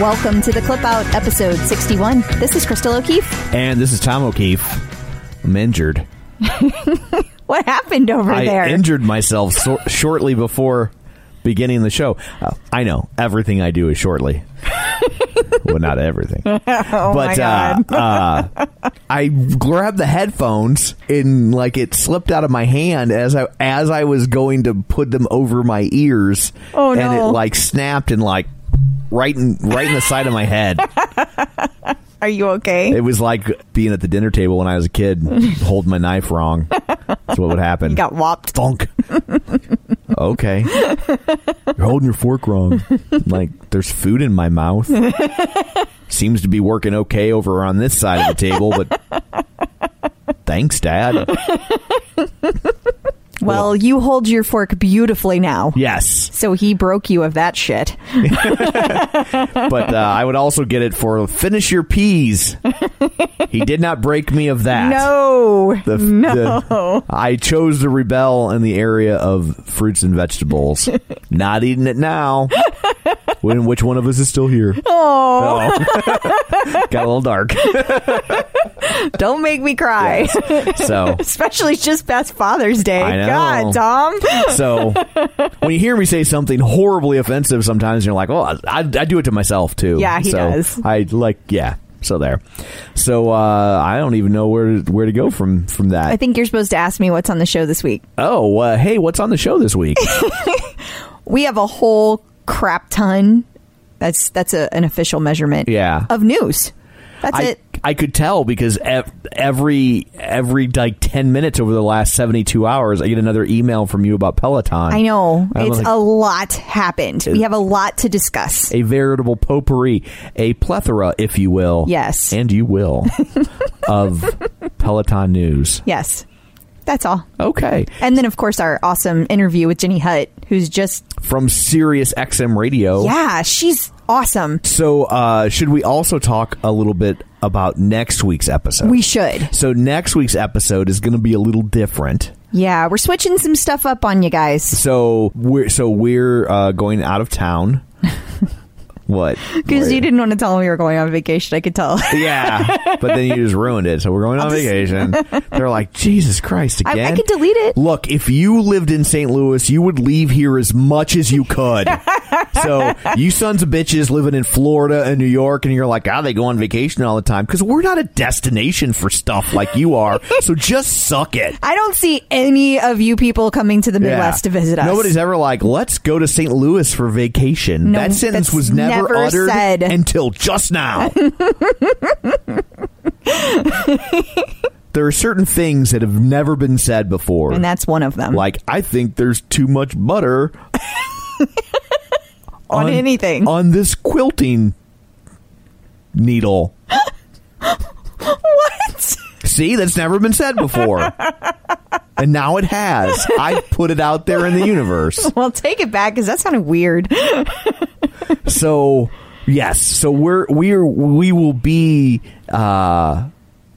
Welcome to the Clip Out episode 61. This is Crystal O'Keefe. And this is Tom O'Keefe. I'm injured. What happened over I there? I injured myself so- shortly before beginning the show. Uh, I know everything I do is shortly. well, not everything. oh but my God. Uh, uh, I grabbed the headphones and like it slipped out of my hand as I as I was going to put them over my ears. Oh, no. And it like snapped and like right in right in the side of my head. Are you okay? It was like being at the dinner table when I was a kid, holding my knife wrong. That's what would happen. Got whopped. Thunk. okay. You're holding your fork wrong. Like, there's food in my mouth. Seems to be working okay over on this side of the table, but thanks, Dad. Well, you hold your fork beautifully now. Yes. So he broke you of that shit. But uh, I would also get it for finish your peas. He did not break me of that. No. The, no. the- I chose to rebel in the area of fruits and vegetables. Not eating it now. When which one of us is still here? Oh, Got a little dark. don't make me cry. So Especially just past Father's Day. I know. God, Tom. so when you hear me say something horribly offensive, sometimes you're like, "Oh, I, I, I do it to myself too." Yeah, he so does. I like, yeah. So there. So uh, I don't even know where where to go from from that. I think you're supposed to ask me what's on the show this week. oh, uh, hey, what's on the show this week? We have a whole crap ton. That's that's a, an official measurement. Yeah. Of news. That's I, it. I could tell because ev- every every like ten minutes over the last seventy two hours, I get another email from you about Peloton. I know. I'm it's like- a lot happened. We have a lot to discuss. a veritable potpourri, a plethora, if you will. Yes. and you will of Peloton news. Yes. That's all. Okay, And then, of course, our awesome interview with Jenny Hutt, who's just, from Sirius XM Radio. yeah, she's awesome. So, uh, should we also talk a little bit about next week's episode? We should. So, next week's episode is going to be a little different. Yeah, we're switching some stuff up on you guys. So we're so we're uh, going out of town. what? Because you didn't want to tell them we were going on vacation. I could tell. Yeah, but then you just ruined it. So we're going on vacation. They're like, Jesus Christ, I, again. I could delete it. Look, if you lived in St. Louis, you would leave here as much as you could. so you sons of bitches living in Florida and New York, and you're like, ah, they go on vacation all the time because we're not a destination for stuff like you are. so just suck it. I don't see any of you people coming to the Midwest Yeah. to visit us. Nobody's ever like, let's go to St. Louis for vacation. No, that sentence was never, never uttered said. until just now. there are certain things that have never been said before. And that's one of them. like I think there's too much butter on, anything. on this quilting needle. what? See, that's never been said before. and now it has. I put it out there in the universe. Well, take it back because that sounded weird. So, yes. So we're we're we will be uh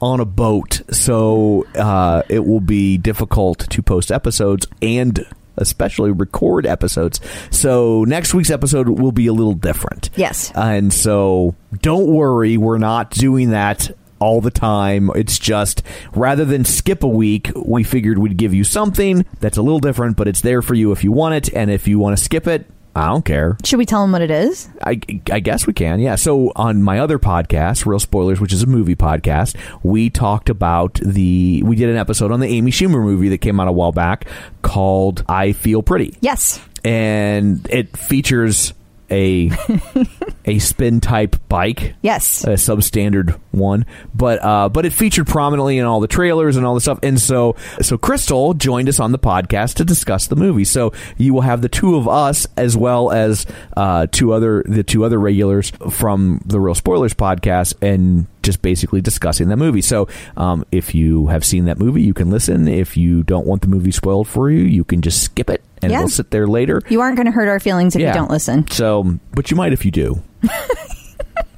on a boat. So, uh it will be difficult to post episodes and especially record episodes. So, next week's episode will be a little different. Yes. And so don't worry, we're not doing that all the time. It's just rather than skip a week, we figured we'd give you something that's a little different, but it's there for you if you want it. And if you want to skip it, I don't care. Should we tell them what it is? I, I guess we can, yeah. So on my other podcast, Real Spoilers, which is a movie podcast, we talked about the we did an episode on the Amy Schumer movie that came out a while back called I Feel Pretty Yes. and it features a a spin type bike Yes. a substandard one but uh but it featured prominently in all the trailers and all the stuff. And so so crystal joined us on the podcast to discuss the movie. So you will have the two of us as well as uh two other the two other regulars from the real spoilers podcast and just basically discussing the movie. So um if you have seen that movie you can listen. If you don't want the movie spoiled for you you can just skip it and Yeah. we'll sit there later You aren't going to hurt our feelings if Yeah. you don't listen. so, but you might if you do.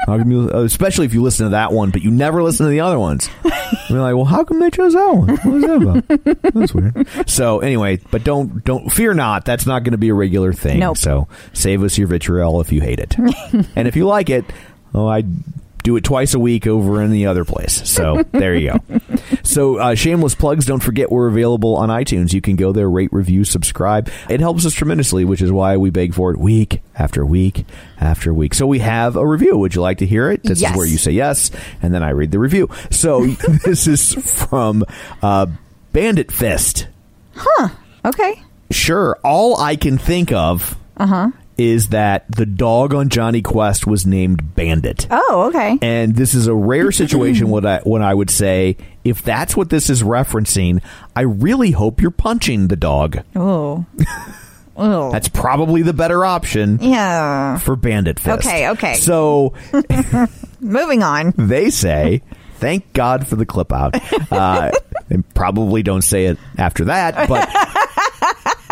How come you, uh, especially if you listen to that one, but you never listen to the other ones. You're like, well, how come they chose that one? What was that about? That's weird. So anyway, but don't don't fear not. That's not going to be a regular thing. Nope. So save us your vitriol if you hate it, and if you like it, oh, I do it twice a week over in the other place. So there you go. So uh, shameless plugs. Don't forget we're available on iTunes. You can go there, rate, review, subscribe. It helps us tremendously, which is why we beg for it week after week after week. So we have a review. Would you like to hear it? This Yes. is where you say yes, and then I read the review. So this is from uh, Bandit Fist. Huh. Okay. Sure, all I can think of is that the dog on Jonny Quest was named Bandit. Oh, okay. And this is a rare situation when I when I would say if that's what this is referencing, I really hope you're punching the dog. Oh. Oh. That's probably the better option yeah. for Bandit Fist. Okay, okay. So Moving on. they say, "Thank God for the clip out." Uh, and probably don't say it after that, but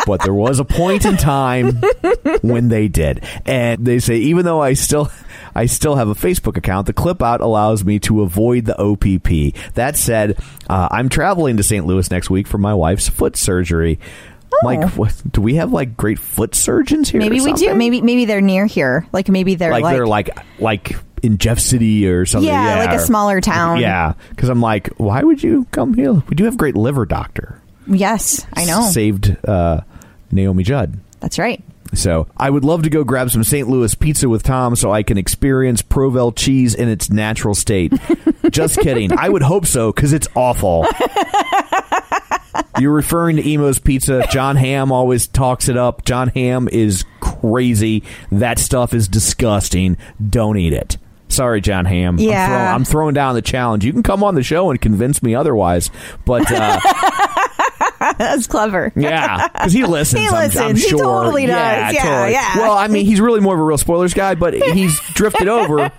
but there was a point in time when they did, and they say even though I still. I still have a Facebook account. The clip out allows me to avoid the OPP. That said, uh, I'm traveling to St. Louis next week for my wife's foot surgery. Like, what, do we have like great foot surgeons here? or Oh. Maybe we do. Maybe maybe they're near here. Like maybe they're like, like, they're like like in Jeff City or something. Yeah, like a smaller town. Yeah, because I'm like, why would you come here? We do have great liver doctor. yes, I know. Saved uh, Naomi Judd. That's right. So I would love to go grab some St. Louis pizza with Tom so I can experience Provel cheese in its natural state. Just kidding. I would hope so because it's awful. You're referring to Imo's Pizza. Jon Hamm always talks it up. Jon Hamm is crazy. That stuff is disgusting. Don't eat it. Sorry, Jon Hamm. I'm, Yeah. throw- I'm throwing down the challenge. You can come on the show and convince me otherwise. But uh, That's clever. yeah, because he listens. He I'm- I'm, listens. He sure. totally does. Yeah, Yeah, totally. yeah. Well, I mean, he's really more of a real spoilers guy, but he's drifted over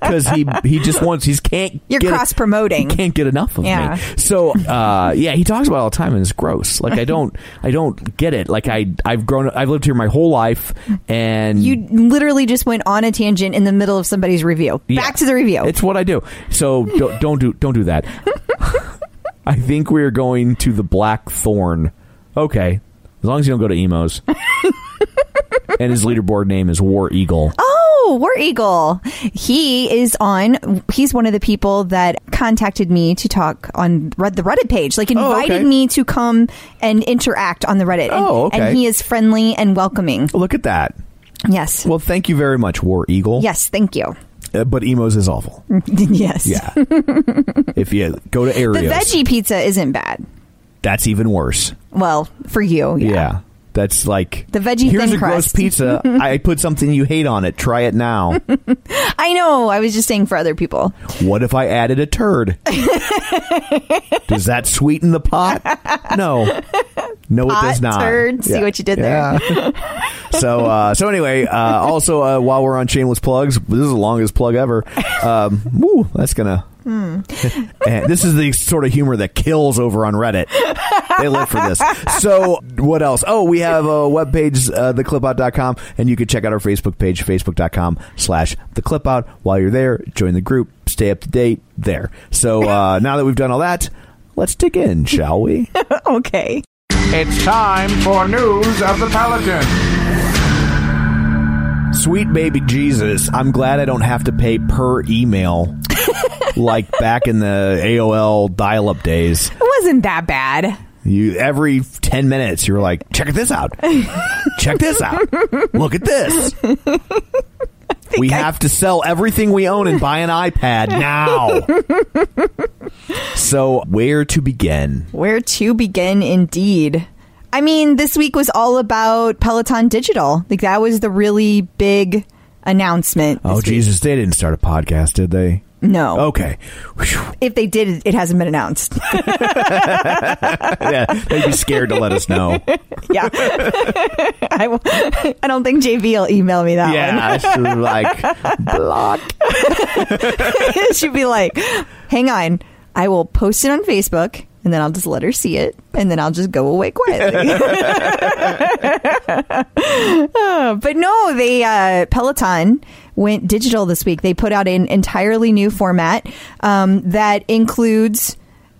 because he he just wants he can't. You're cross promoting. Can't get enough of Yeah. me. So uh, yeah, he talks about it all the time, and it's gross. Like I don't I don't get it. Like I I've grown I've lived here my whole life, and You literally just went on a tangent in the middle of somebody's review. Yeah. Back to the review. It's what I do. So don't, don't do don't do that. I think we are going to the Blackthorn. Okay, as long as you don't go to Imo's. and his leaderboard name is War Eagle. Oh, War Eagle. He is on. He's one of the people that contacted me to talk on Red- the Reddit page. Like Oh, invited okay. me to come and interact on the Reddit. And, Oh, okay. And he is friendly and welcoming. Look at that. Yes. Well, thank you very much, War Eagle. yes. Thank you. Uh, but Imo's is awful. yes. Yeah. if you go to areas. The veggie pizza isn't bad. that's even worse. Well, for you, yeah. Yeah. That's like The veggie Here's a gross pizza. I put something you hate on it. Try it now. I know. I was just saying for other people. what if I added a turd? does that sweeten the pot? No. No, it does not. turd. See what you did there. there. so, uh, so anyway, uh, also uh, while we're on shameless plugs, this is the longest plug ever. Um, woo, that's gonna. Hmm. and this is the sort of humor that kills over on Reddit. They live for this. So, what else? Oh, we have a webpage, uh, theclipout.com, and you can check out our Facebook page, facebook.com slash theclipout. While you're there, join the group, stay up to date there. So, uh, now that we've done all that, let's dig in, shall we? Okay. It's time for news of the Pelican. Sweet baby Jesus, I'm glad I don't have to pay per email like back in the AOL dial up days. It wasn't that bad. You every 10 minutes you were like, "Check this out. Check this out. Look at this." We have to sell everything we own and buy an iPad now. so, where to begin? Where to begin, indeed. I mean, this week was all about Peloton Digital. Like, that was the really big announcement. Oh this week. Jesus, they didn't start a podcast, did they? No. Okay. If they did, it hasn't been announced. Yeah, they'd be scared to let us know. yeah. I, w- I don't think JV will email me that Yeah, it's just like block. one. should be like, hang on. I will post it on Facebook and then I'll just let her see it and then I'll just go away quietly. Uh, but no, they uh, Peloton went digital this week. They put out an entirely new format um, that includes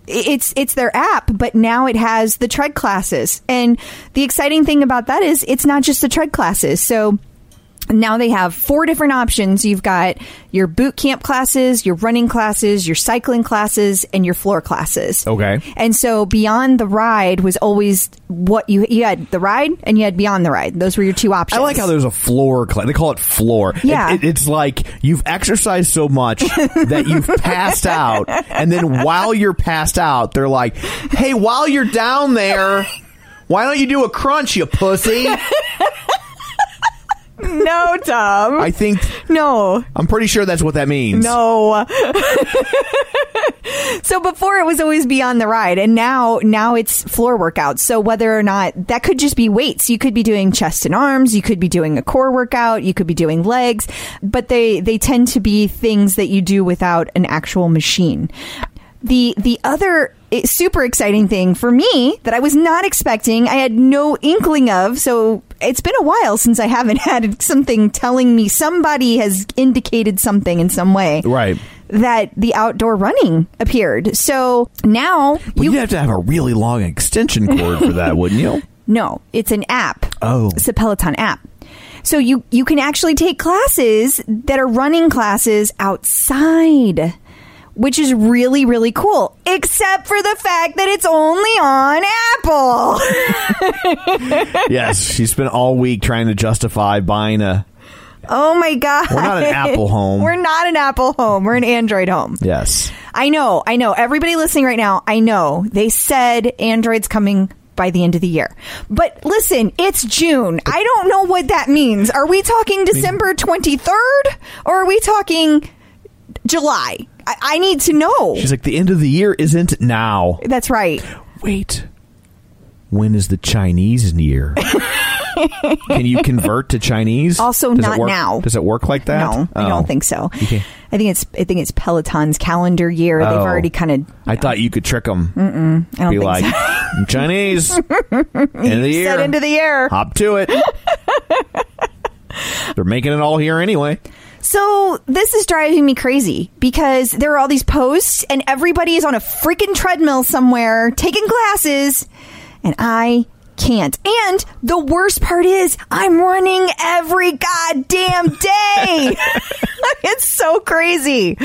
it's it's their app, but now it has the tread classes. And the exciting thing about that is it's not just the tread classes. So now they have four different options. You've got your boot camp classes, your running classes, your cycling classes, and your floor classes. Okay. And so beyond the ride was always what you you had the ride and you had beyond the ride. Those were your two options. I like how there's a floor class. They call it floor. It- Yeah. it- it's like you've exercised so much that you've passed out, and then while you're passed out, they're like, "Hey, while you're down there, why don't you do a crunch, you pussy?" no, Tom. I think no. I'm pretty sure that's what that means. No. so before it was always beyond the ride and now now it's floor workouts. So whether or not that could just be weights. You could be doing chest and arms, you could be doing a core workout, you could be doing legs, but they they tend to be things that you do without an actual machine. The the other super exciting thing for me that I was not expecting, I had no inkling of. So it's been a while since I haven't had something telling me somebody has indicated something in some way Right. that the outdoor running appeared. So now But you you'd have to have a really long extension cord for that, wouldn't you? no, it's an app. Oh. It's a Peloton app. So you you can actually take classes that are running classes outside. Which is really, really cool. Except for the fact that it's only on Apple. Yes, she spent all week trying to justify buying a. oh my god. We're not an Apple home. We're not an Apple home. We're an Android home. Yes. I know, I know. Everybody listening right now, I know. They said Android's coming by the end of the year. But listen, it's June. I don't know what that means. Are we talking December 23rd or are we talking July? I, I need to know. She's like, the end of the year isn't now. That's right. Wait. When is the Chinese year? Can you convert to Chinese? Also, Does it not work- now. Does it work like that? No, I Oh. don't think so. Okay. I think it's I think it's Peloton's calendar year. They've Oh. already kind of I thought you could trick them. I don't Be think like, so. Chinese. End of the year. Set into the air. Hop to it. They're making it all here anyway. So this is driving me crazy because there are all these posts and everybody is on a freaking treadmill somewhere taking classes and I can't. And the worst part is I'm running every goddamn day. it's so crazy.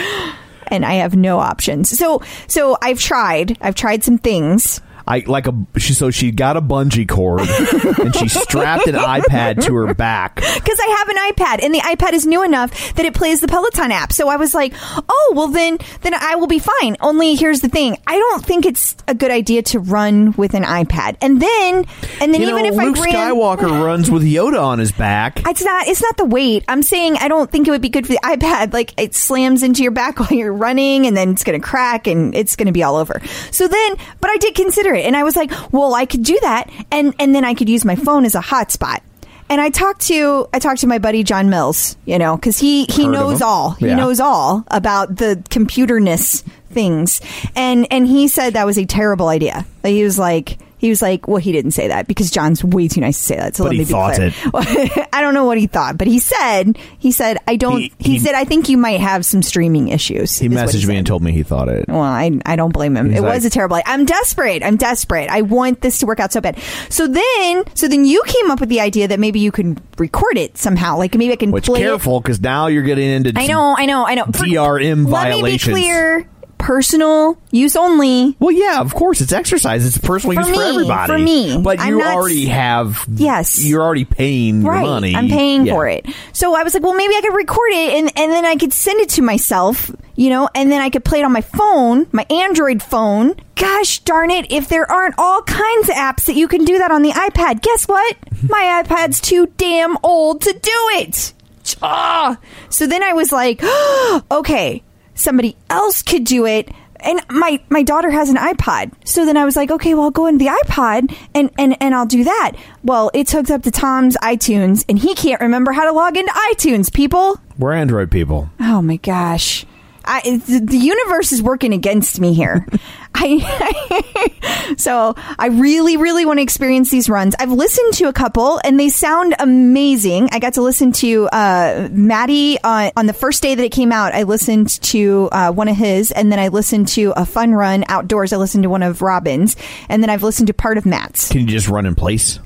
And I have no options. So so I've tried. I've tried some things. I like a she so she got a bungee cord and she strapped an iPad to her back. because I have an iPad and the iPad is new enough that it plays the Peloton app. So I was like, oh well, then then I will be fine. Only here's the thing: I don't think it's a good idea to run with an iPad. And then and then You even know, if Luke I ran. Skywalker runs with Yoda on his back. It's not. It's not the weight. I'm saying I don't think it would be good for the iPad. Like it slams into your back while you're running, and then it's going to crack, and it's going to be all over. So then, but I did consider it, and I was like, well, I could do that, and and then I could use my phone as a hotspot. And I talked to I talked to my buddy John Mills, you know, because he he Heard knows all. He Yeah. knows all about the computerness things, and and he said that was a terrible idea. Like, he was like. He was like, well, he didn't say that because John's way too nice to say that. So But let he me be thought clear. it. I don't know what he thought, but he said he said I don't. He- He, he- said I think you might have some streaming issues. He messaged me and told me he thought it. Well, I I don't blame him. He's it like- was a terrible. I'm desperate. I'm desperate. I want this to work out so bad. So then, so then you came up with the idea that maybe you can record it somehow. Like maybe I can Which play careful, because now you're getting into I know. I know. I know. For- DRM Let me be violations. clear. Personal use only. Well, yeah, of course, it's exercise. It's personal For use for me, everybody. for me. but I'm you not- already have. Yes. you're already paying your right. money. I'm paying Yeah. for it. So I was like, well, maybe I could record it and, and then I could send it to myself, you know, and then I could play it on my phone, my Android phone. Gosh darn it, if there aren't all kinds of apps that you can do that on the iPad, guess what? My iPad's too damn old to do it. Ah. So then I was like, okay, somebody else could do it. And my, my daughter has an iPod. So then I was like, okay, well, I'll go into the iPod and, and, and I'll do that. Well, it's hooked up to Tom's iTunes and he can't remember how to log into iTunes, people. We're Android people. Oh my gosh. I, the, universe is working against me here. I, so I really, really want to experience these runs. I've listened to a couple and they sound amazing. I got to listen to uh, Maddie on, on the first day that it came out. I listened to uh, one of his, and then I listened to a fun run outdoors. I listened to one of Robin's, and then I've listened to part of Matt's. Can you just run in place?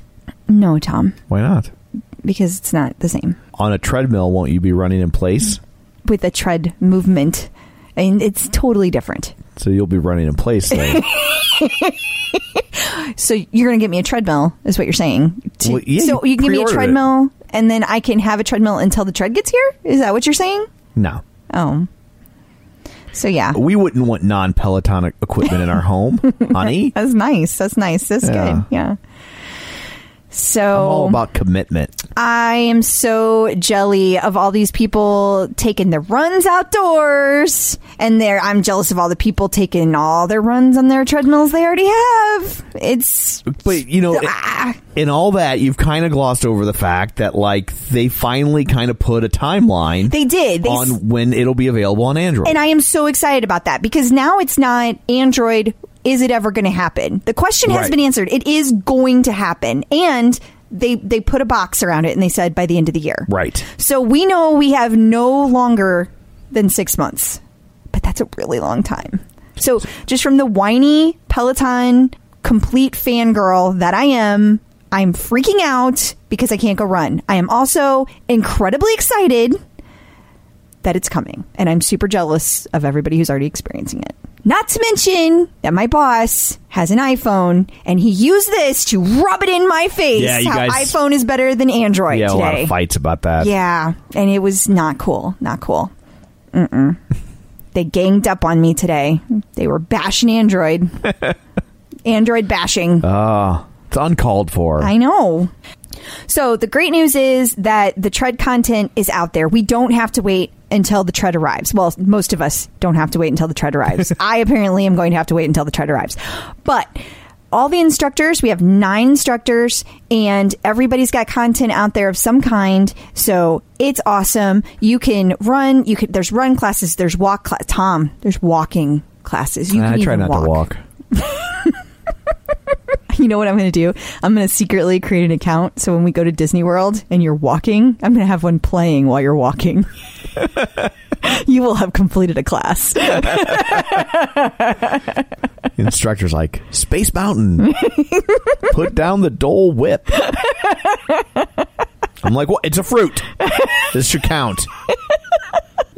No, Tom, Why not? because it's not the same. On a treadmill, won't you be running in place? With a tread movement. And it's totally different. So you'll be running in place. Then. So you're going to get me a treadmill, is what you're saying. To- Well, yeah, so you you can give me a pre-ordered it. treadmill, and then I can have a treadmill until the tread gets here. Is that what you're saying? no, Oh, so yeah, we wouldn't want non Peloton equipment in our home, honey. that's nice. That's nice. That's Yeah. good. Yeah. So I'm all about commitment. I am so jelly of all these people taking their runs outdoors, and there I'm jealous of all the people taking all their runs on their treadmills they already have. It's But you know, Ah. in all that, you've kind of glossed over the fact that like they finally kind of put a timeline. They did. They on s- when it'll be available on Android. and I am so excited about that because now it's not Android. Is it ever going to happen? The question has Right. been answered. It is going to happen, and they they put a box around it and they said by the end of the year. right. So we know we have no longer than six months, but that's a really long time. So just from the whiny Peloton complete fangirl that I am, I'm freaking out because I can't go run. I am also incredibly excited that it's coming, and I'm super jealous of everybody who's already experiencing it. Not to mention that my boss has an iPhone, and he used this to rub it in my face. Yeah, you how guys- iPhone is better than Android Yeah, today. a lot of fights about that. Yeah, and it was not cool. Not cool. Mm-mm. they ganged up on me today. They were bashing Android. Android bashing. Oh, it's uncalled for. I know. So the great news is that the tread content is out there. We don't have to wait until the tread arrives. Well, most of us don't have to wait until the tread arrives. I apparently am going to have to wait until the tread arrives. But all the instructors, we have nine instructors, and everybody's got content out there of some kind. So it's awesome. You can run. You can. There's run classes. There's walk. Cla- Tom, there's walking classes. You I can try even not to walk. you know what I'm going to do? I'm going to secretly create an account. So when we go to Disney World and you're walking, I'm going to have one playing while you're walking. you will have completed a class. Instructor's like Space Mountain. Put down the Dole Whip. I'm like, what? It's a fruit. This should count.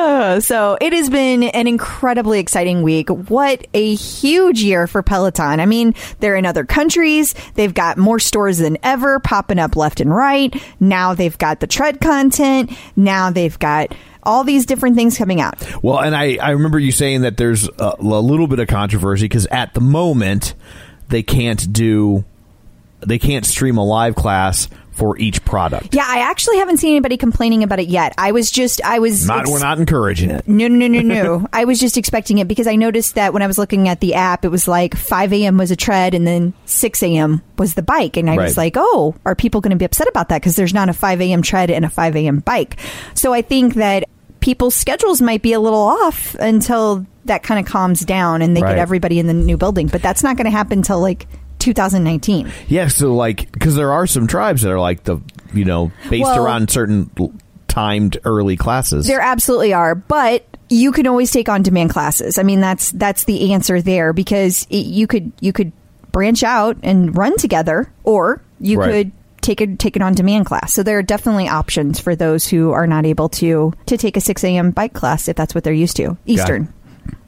Uh, so it has been an incredibly exciting week. What a huge year for Peloton. I mean, they're in other countries. They've got more stores than ever popping up left and right. Now they've got the tread content. Now they've got all these different things coming out. Well, and I, I remember you saying that there's a, a little bit of controversy because at the moment they can't do they can't stream a live class for each product. Yeah, I actually haven't seen anybody complaining about it yet. I was just, I was. Not, ex- we're not encouraging it. No, no, no, no, no. I was just expecting it because I noticed that when I was looking at the app, it was like 5 a.m. was a tread and then 6 a.m. was the bike. And I was like, oh, are people going to be upset about that? Because there's not a 5 a.m. tread and a 5 a.m. bike. So I think that people's schedules might be a little off until that kind of calms down and they Right. get everybody in the new building. But that's not going to happen until like 2019. Yeah, so like because there are some tribes that are like the you know based Well- around certain timed early classes. There absolutely are, but you can always take on demand classes. I mean, that's that's the answer there because it, you could you could branch out and run together, or you Right. could take a take an on demand class. So there are definitely options for those who are not able to to take a six a.m. bike class if that's what they're used to. Eastern.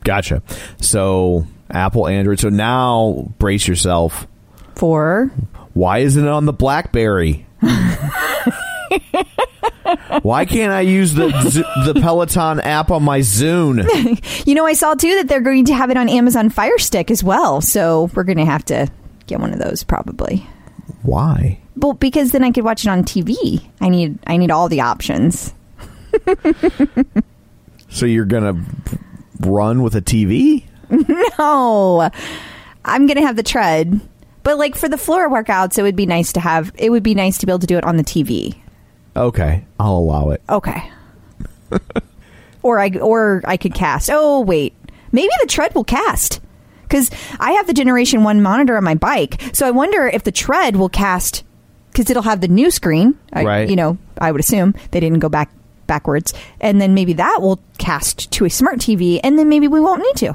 Gotcha. So Apple, Android. So now brace yourself. For Why isn't it on the BlackBerry? Why can't I use the the Peloton app on my Zune? you know, I saw too that they're going to have it on Amazon Fire Stick as well. So we're going to have to get one of those probably. Why? Well, because then I could watch it on TV. I need I need all the options. So you're gonna run with a TV? No, I'm gonna have the tread, but like for the floor workouts, it would be nice to have. It would be nice to be able to do it on the TV. Okay, I'll allow it. Okay. or I or I could cast. Oh wait, maybe the tread will cast because I have the Generation One monitor on my bike. So I wonder if the tread will cast because it'll have the new screen. I, Right. You know, I would assume they didn't go back backwards, and then maybe that will cast to a smart TV, and then maybe we won't need to.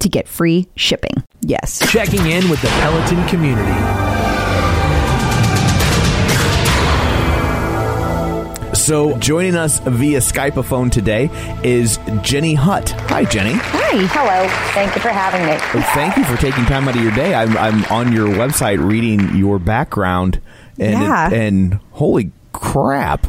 to get free shipping. Yes. Checking in with the Peloton community. So, joining us via Skype a phone today is Jenny Hutt. Hi, Jenny. Hi. Hello. Thank you for having me. Oh, thank you for taking time out of your day. I'm, I'm on your website reading your background, and Yeah. and holy crap,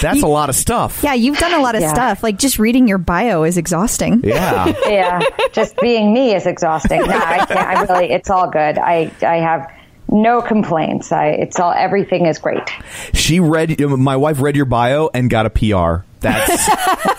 that's a lot of stuff. Yeah, you've done a lot of Yeah. stuff. Like just reading your bio is exhausting. Yeah. Yeah, just being me is exhausting. No, I can't. I really, it's all good. I, I have no complaints. I, it's all, everything is great. She read my wife read your bio and got a PR. That's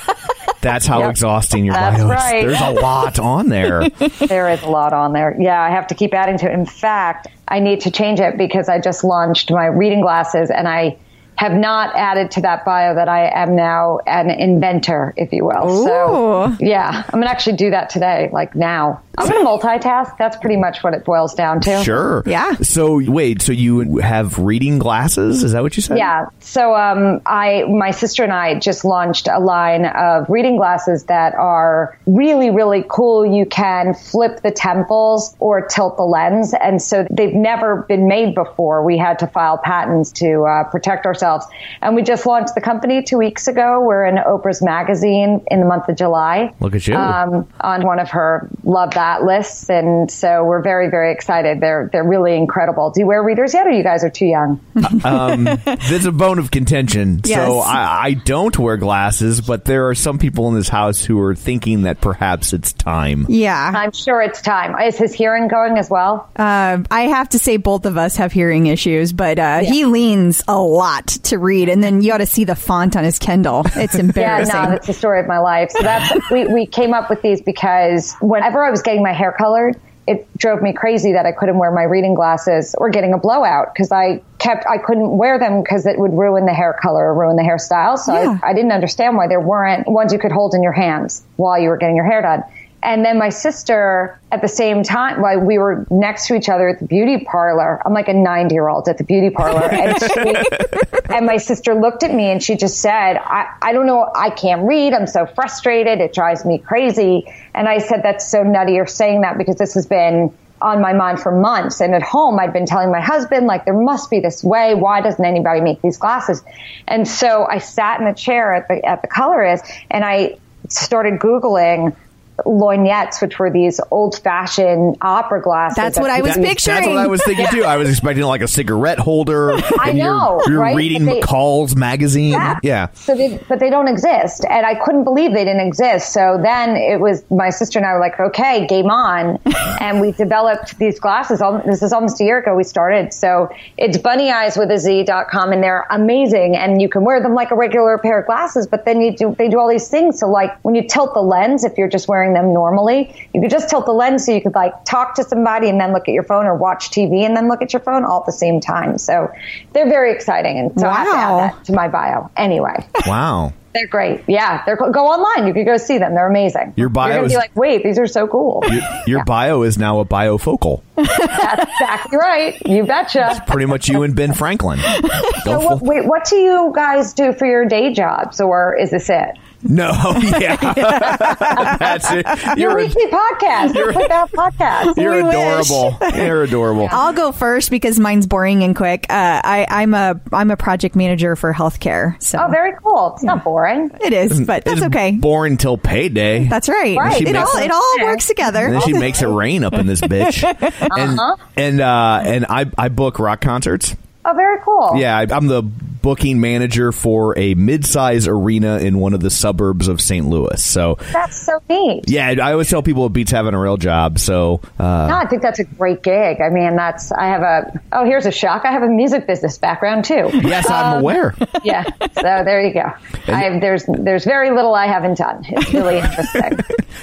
that's how Yep. exhausting your That's bio right. is. There's a lot on there. There is a lot on there. Yeah, I have to keep adding to it. In fact, I need to change it because I just launched my reading glasses and I have not added to that bio that I am now an inventor, if you will. So, yeah, I'm going to actually do that today, like now. I'm going to multitask. That's pretty much what it boils down to. Sure. Yeah. So wait, so you have reading glasses? Is that what you said? Yeah. So um, I, my sister and I just launched a line of reading glasses that are really, really cool. You can flip the temples or tilt the lens, and so they've never been made before. We had to file patents to uh, protect ourselves, and we just launched the company two weeks ago. We're in Oprah's magazine in the month of July. Look at you. Um, on one of her love that lists, and so we're very, very excited. They're they're really incredible. Do you wear readers yet, or you guys are too young? um, there's a bone of contention. So I, I don't wear glasses, but there are some people in this house who are thinking that perhaps it's time. Yeah. I'm sure it's time. Is his hearing going as well? Uh, I have to say both of us have hearing issues, but uh, he leans a lot to read, and then you ought to see the font on his Kindle. It's embarrassing. Yeah, embarrassing. no, that's the story of my life. So that's we, we came up with these because whenever I was getting my hair colored, it drove me crazy that I couldn't wear my reading glasses or getting a blowout because I kept I couldn't wear them because it would ruin the hair color or ruin the hairstyle. So Yeah. I, I didn't understand why there weren't ones you could hold in your hands while you were getting your hair done. And then my sister, at the same time, while we were next to each other at the beauty parlor, I'm like a 90 year old at the beauty parlor. And, she, and my sister looked at me and she just said, I, I don't know, I can't read. I'm so frustrated. It drives me crazy. And I said, That's so nutty you're saying that because this has been on my mind for months. And at home, I'd been telling my husband, like, there must be this way. Why doesn't anybody make these glasses? And so I sat in the chair at the, at the colorist and I started Googling lorgnettes, which were these old fashioned opera glasses. That's that what I was people- picturing. That's what I was thinking too. I was expecting like a cigarette holder. I and you're- know, You're, right? reading But they- McCall's magazine. Yeah. So they, but they don't exist. And I couldn't believe they didn't exist. So then it was my sister and I were like, okay, game on. and we developed these glasses. This is almost a year ago we started. So it's bunny eyes with a Z.com and they're amazing. And you can wear them like a regular pair of glasses, but then you do, they do all these things. So like when you tilt the lens, if you're just wearing them normally, you could just tilt the lens so you could like talk to somebody and then look at your phone or watch TV and then look at your phone all at the same time. So they're very exciting. And so I have to add that to my bio anyway. Wow. They're great. Yeah, they're go online. You could go see them. They're amazing. Your bio You're gonna is- be like, wait, these are so cool. Your, your bio is now a biofocal. That's exactly right. You betcha. Pretty much you and Ben Franklin. So what, wait, what do you guys do for your day jobs, or is this it? No, yeah. That's it. Your You're, weekly podcast. Your put out podcast. you're We wish. adorable. You're adorable. I'll go first because mine's boring and quick. Uh, I, I'm a I'm a project manager for healthcare, so Oh, very cool. It's not boring. it is, but that's It's okay. Boring till payday. That's right. Right. It makes- all it all works together. and then she makes it rain up in this bitch. Uh And and uh, and I I book rock concerts. Oh, very cool. Yeah, I, I'm the booking manager for a mid-size arena in one of the suburbs of St. Louis. So That's so neat. yeah, I always tell people it beats having a real job. So uh, No, I think that's a great gig. I mean, that's, I have a, oh, here's a shock. I have a music business background too. yes, I'm aware. yeah. So there you go. I, there's, there's very little I haven't done. It's really interesting.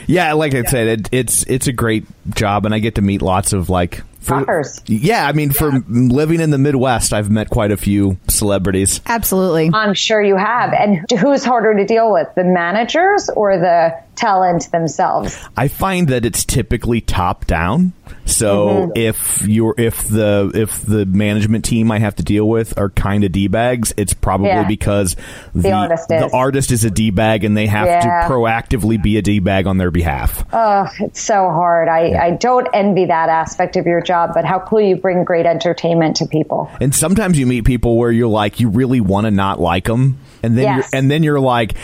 Yeah, like I said, it, it's it's a great job, and I get to meet lots of like. For, Rockers. yeah, I mean, for living in the Midwest, I've met quite a few celebrities. Absolutely. I'm sure you have. And who's harder to deal with, the managers or the tell into themselves. I find that it's typically top down. So Mm-hmm. if you're if the if the management team I have to deal with are kind of d bags, it's probably Yeah. because the artist the is. artist is a d bag and they have Yeah. to proactively be a d bag on their behalf. Oh, it's so hard. I, I don't envy that aspect of your job, but how cool you bring great entertainment to people. And sometimes you meet people where you're like, you really want to not like them, and then Yes. you're, and then you're like,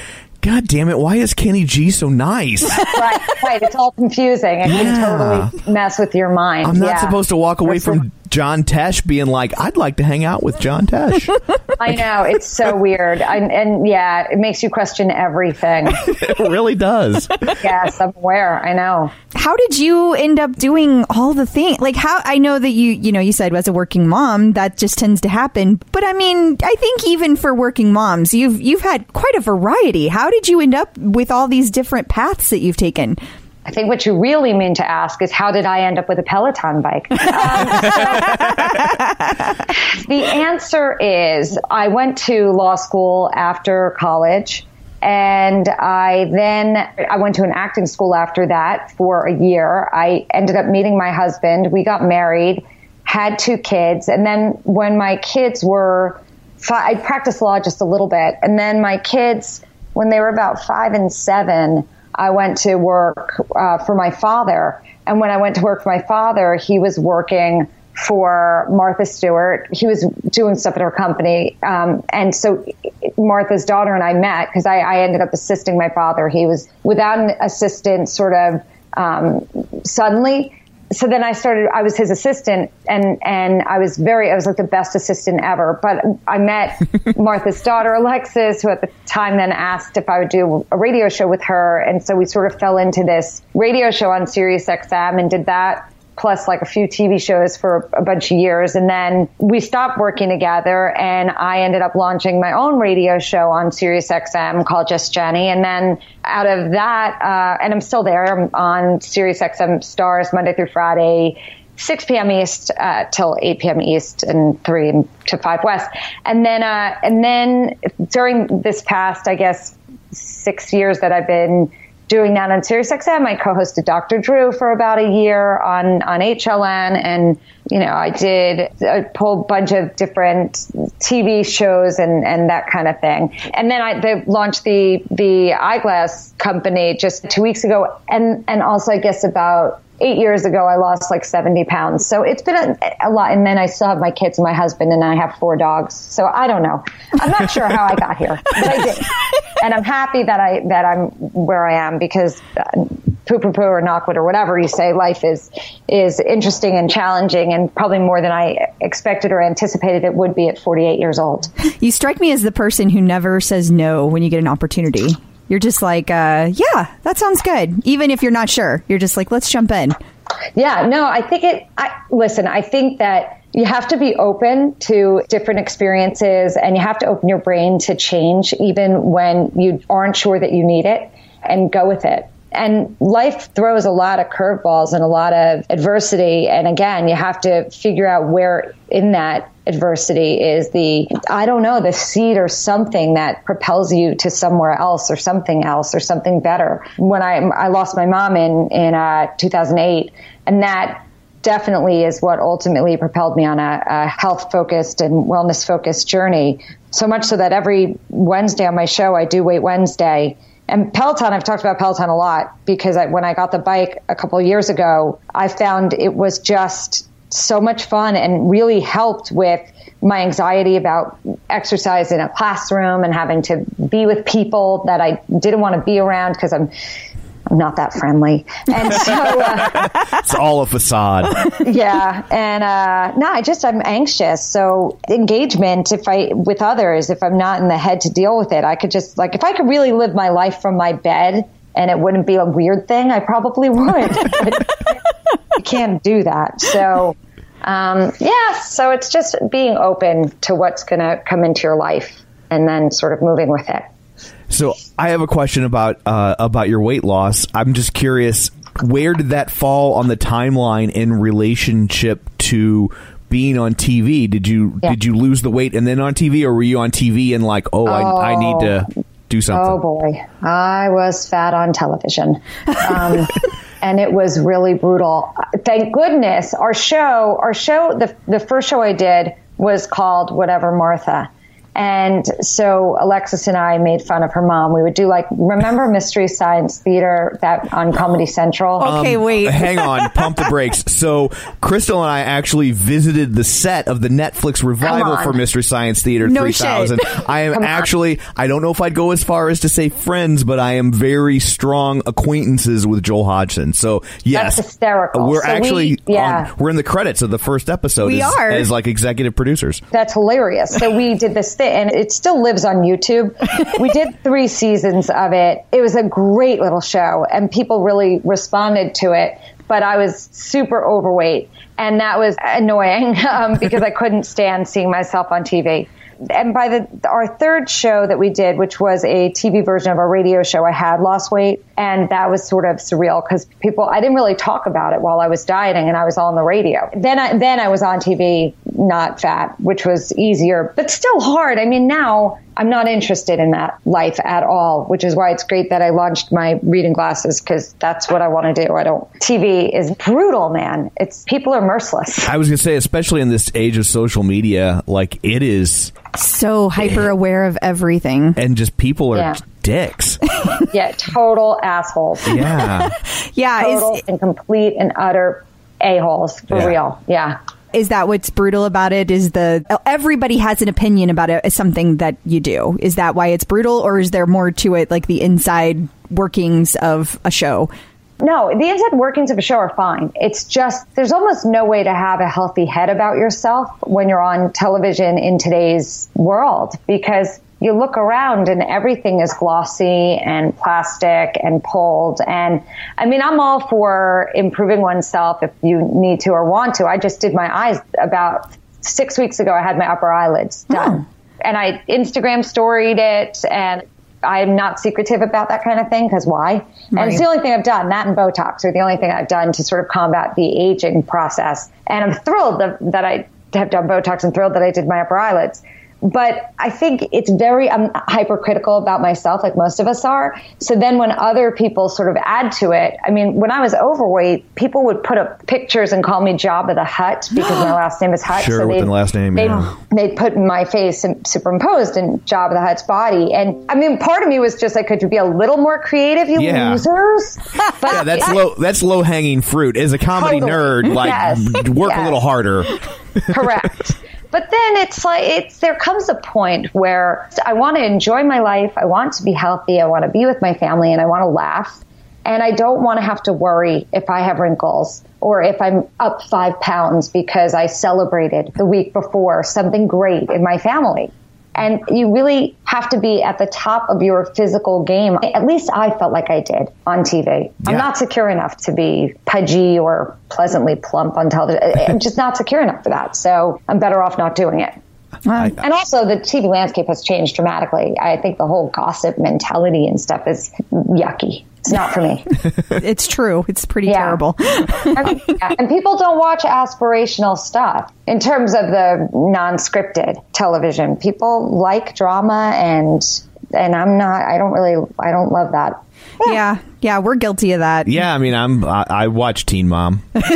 God damn it, why is Kenny G so nice? right, right. It's all confusing. It Yeah. can totally mess with your mind. I'm not Yeah. supposed to walk away some- from John Tesh being like, I'd like to hang out with John Tesh. I know it's so weird, I, and yeah, it makes you question everything. it really does. yes, I'm aware. I know. How did you end up doing all the things? Like how I know that you you know you said as a working mom that just tends to happen, but I mean I think even for working moms you've you've had quite a variety. How did you end up with all these different paths that you've taken? I think what you really mean to ask is how did I end up with a Peloton bike? Um, the answer is I went to law school after college. And I then I went to an acting school after that for a year. I ended up meeting my husband. We got married, had two kids, and then when my kids were, I practiced law just a little bit, and then my kids, when they were about five and seven, I went to work uh, for my father. And when I went to work for my father, he was working for Martha Stewart. He was doing stuff at her company. Um, and so Martha's daughter and I met because I, I ended up assisting my father. He was without an assistant sort of um, suddenly. So then I started, I was his assistant and, and I was very, I was like the best assistant ever. But I met Martha's daughter, Alexis, who at the time then asked if I would do a radio show with her. And so we sort of fell into this radio show on Sirius XM and did that plus like a few TV shows for a bunch of years. And then we stopped working together and I ended up launching my own radio show on Sirius XM called Just Jenny. And then out of that, uh, and I'm still there I'm on Sirius XM Stars Monday through Friday. 6 p.m. East uh, till 8 p.m. East and 3 to 5 West. And then, uh, and then during this past, I guess, six years that I've been doing that on SiriusXM. I co-hosted Dr. Drew for about a year on, on HLN. And, you know, I did a whole bunch of different TV shows and, and that kind of thing. And then I they launched the, the eyeglass company just two weeks ago. And, and also, I guess about eight years ago, I lost like 70 pounds. So it's been a, a lot. And then I still have my kids and my husband and I have four dogs. So I don't know. I'm not sure how I got here, but I did. And I'm happy that I, that I'm where I am because uh, poo poo poo or knockwood or whatever you say, life is, is interesting and challenging and probably more than I expected or anticipated it would be at 48 years old. You strike me as the person who never says no when you get an opportunity. You're just like, uh, yeah, that sounds good. Even if you're not sure, you're just like, let's jump in. Yeah, no, I think it, I, listen, I think that you have to be open to different experiences and you have to open your brain to change even when you aren't sure that you need it and go with it. And life throws a lot of curveballs and a lot of adversity. And again, you have to figure out where in that adversity is the, I don't know, the seed or something that propels you to somewhere else or something else or something better. When I, I lost my mom in, in, uh, 2008 and that definitely is what ultimately propelled me on a, a health focused and wellness focused journey. So much so that every Wednesday on my show, I do Weight Wednesday. And Peloton, I've talked about Peloton a lot because I, when I got the bike a couple years ago, I found it was just so much fun and really helped with my anxiety about exercise in a classroom and having to be with people that I didn't want to be around because I'm I'm not that friendly. And so, uh, It's all a facade. yeah. And, uh, no, I just, I'm anxious. So engagement, if I, with others, if I'm not in the head to deal with it, I could just, like, if I could really live my life from my bed and it wouldn't be a weird thing, I probably would. You can't do that. So, um, yeah. So it's just being open to what's going to come into your life and then sort of moving with it. So I have a question about uh, about your weight loss. I'm just curious, where did that fall on the timeline in relationship to being on TV? Did you Yeah. did you lose the weight and then on TV, or were you on TV and like, oh, I, I need to? Do something. Oh boy, I was fat on television. Um, and it was really brutal. Thank goodness our show, our show, the, the first show I did was called Whatever Martha. And so Alexis and I made fun of her mom. We would do like, remember Mystery Science Theater that on Comedy Central? Okay, um, wait. Hang on, pump the brakes. So, Crystal and I actually visited the set of the Netflix revival for Mystery Science Theater No 3000. I am Come on. actually, I don't know if I'd go as far as to say friends, but I am very strong acquaintances with Joel Hodgson. So, yes. That's hysterical. We're So we- actually, yeah. on, we're in the credits of the first episode We as, are. as like executive producers. That's hilarious. So we did this thing, and it still lives on YouTube. We did three seasons of it. It was a great little show, and people really responded to it. But I was super overweight, and that was annoying um, because I couldn't stand seeing myself on TV. And by the our third show that we did, which was a TV version of our radio show, I had lost weight, and that was sort of surreal because people I didn't really talk about it while I was dieting, and I was on the radio. Then I then I was on TV, not fat, which was easier, but still hard. I mean, now I'm not interested in that life at all, which is why it's great that I launched my reading glasses because that's what I want to do. I don't. TV is brutal, man. It's people are merciless. I was going to say, especially in this age of social media, like it is, so hyper aware of everything. and just people are Yeah. dicks. Yeah, total assholes. Yeah. Yeah, Total is and complete and utter a holes for Yeah. real. Yeah. Is that what's brutal about it? Is the everybody has an opinion about it as something that you do? Is that why it's brutal, or is there more to it, like the inside workings of a show? No, the inside workings of a show are fine. It's just there's almost no way to have a healthy head about yourself when you're on television in today's world because you look around and everything is glossy and plastic and pulled. And I mean, I'm all for improving oneself if you need to or want to. I just did my eyes about six weeks ago. I had my upper eyelids hmm. done and I Instagram storied it and I'm not secretive about that kind of thing because why? And it's the only thing I've done. That and Botox are the only thing I've done to sort of combat the aging process. And I'm thrilled that, that I have done Botox and thrilled that I did my upper eyelids. But I think it's very, I'm hypercritical about myself, like most of us are. So then when other people sort of add to it, I mean, when I was overweight, people would put up pictures and call me Jabba the Hutt because my last name is Hut. Sure, with the last name, they'd- yeah. they'd put my face in- superimposed in Jabba the Hutt's body. And I mean, part of me was just like, could you be a little more creative, you Yeah. losers? But Yeah, that's low. That's low hanging fruit. As a comedy Totally. nerd, like Yes. work a little harder. correct. But then it's like it's there comes a point where I want to enjoy my life, I want to be healthy, I want to be with my family and I want to laugh. And I don't want to have to worry if I have wrinkles or if I'm up 5 pounds because I celebrated the week before something great in my family. And you really have to be at the top of your physical game. At least I felt like I did on TV. I'm not secure enough to be pudgy or pleasantly plump on television. I'm just not secure enough for that. So I'm better off not doing it. and also, the TV landscape has changed dramatically. I think the whole gossip mentality and stuff is yucky. It's not for me. It's true. It's pretty Yeah. terrible. and, and people don't watch aspirational stuff in terms of the non-scripted television. People like drama and and I'm not I don't really I don't love that. Yeah, yeah, we're guilty of that. Yeah, I mean, I'm I, I watch Teen Mom. like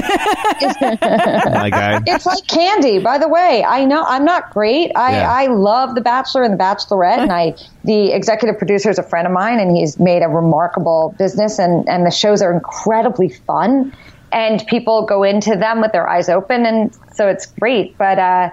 I, It's like candy, by the way. I know I'm not great. I, Yeah. I love The Bachelor and The Bachelorette, and I the executive producer is a friend of mine, and he's made a remarkable business, and and the shows are incredibly fun, and people go into them with their eyes open, and so it's great. But uh,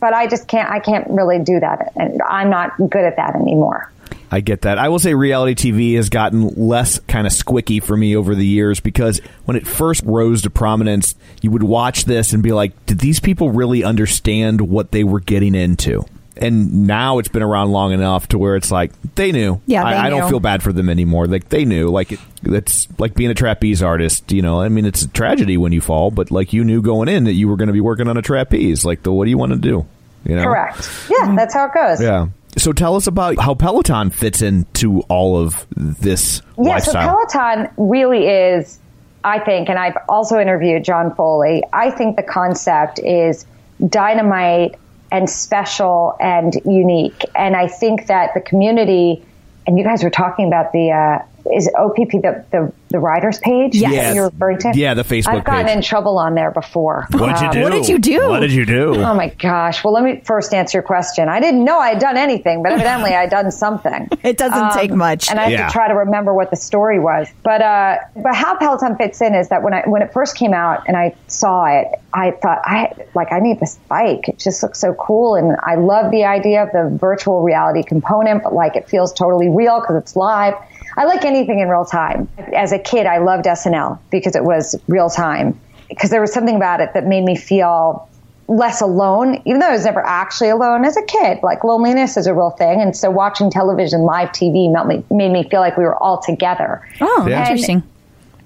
but I just can't I can't really do that, and I'm not good at that anymore. I get that. I will say reality TV has gotten less kind of squicky for me over the years because when it first rose to prominence, you would watch this and be like, did these people really understand what they were getting into? And now it's been around long enough to where it's like they knew. Yeah, they I, I don't feel bad for them anymore. Like they knew. Like it, it's like being a trapeze artist. You know, I mean, it's a tragedy when you fall, but like you knew going in that you were going to be working on a trapeze. Like, the what do you want to do? You know, Correct. Yeah, that's how it goes. Yeah. So tell us about how Peloton fits into all of this Yeah, so. Peloton really is, I think, and I've also interviewed John Foley. I think the concept is dynamite and special and unique. And I think that the community and you guys were talking about the uh, is it OPP the, the the riders page Yes. that you're referring to? Yeah, the Facebook I've gotten page. in trouble on there before. What'd you Um, do? What did you do? What did you do? Oh my gosh. Well, let me first answer your question. I didn't know I had done anything, but evidently I had done something. It doesn't take much. And I have Yeah. to try to remember what the story was. But uh, but how Peloton fits in is that when I when it first came out and I saw it, I thought I like I need this bike. It just looks so cool, and I love the idea of the virtual reality component. But like it feels totally real because it's live. I like anything in real time. As a kid, I loved SNL because it was real time. Because there was something about it that made me feel less alone, even though I was never actually alone as a kid. Like loneliness is a real thing. And so watching television, live TV made me, made me feel like we were all together. oh, Yeah. interesting.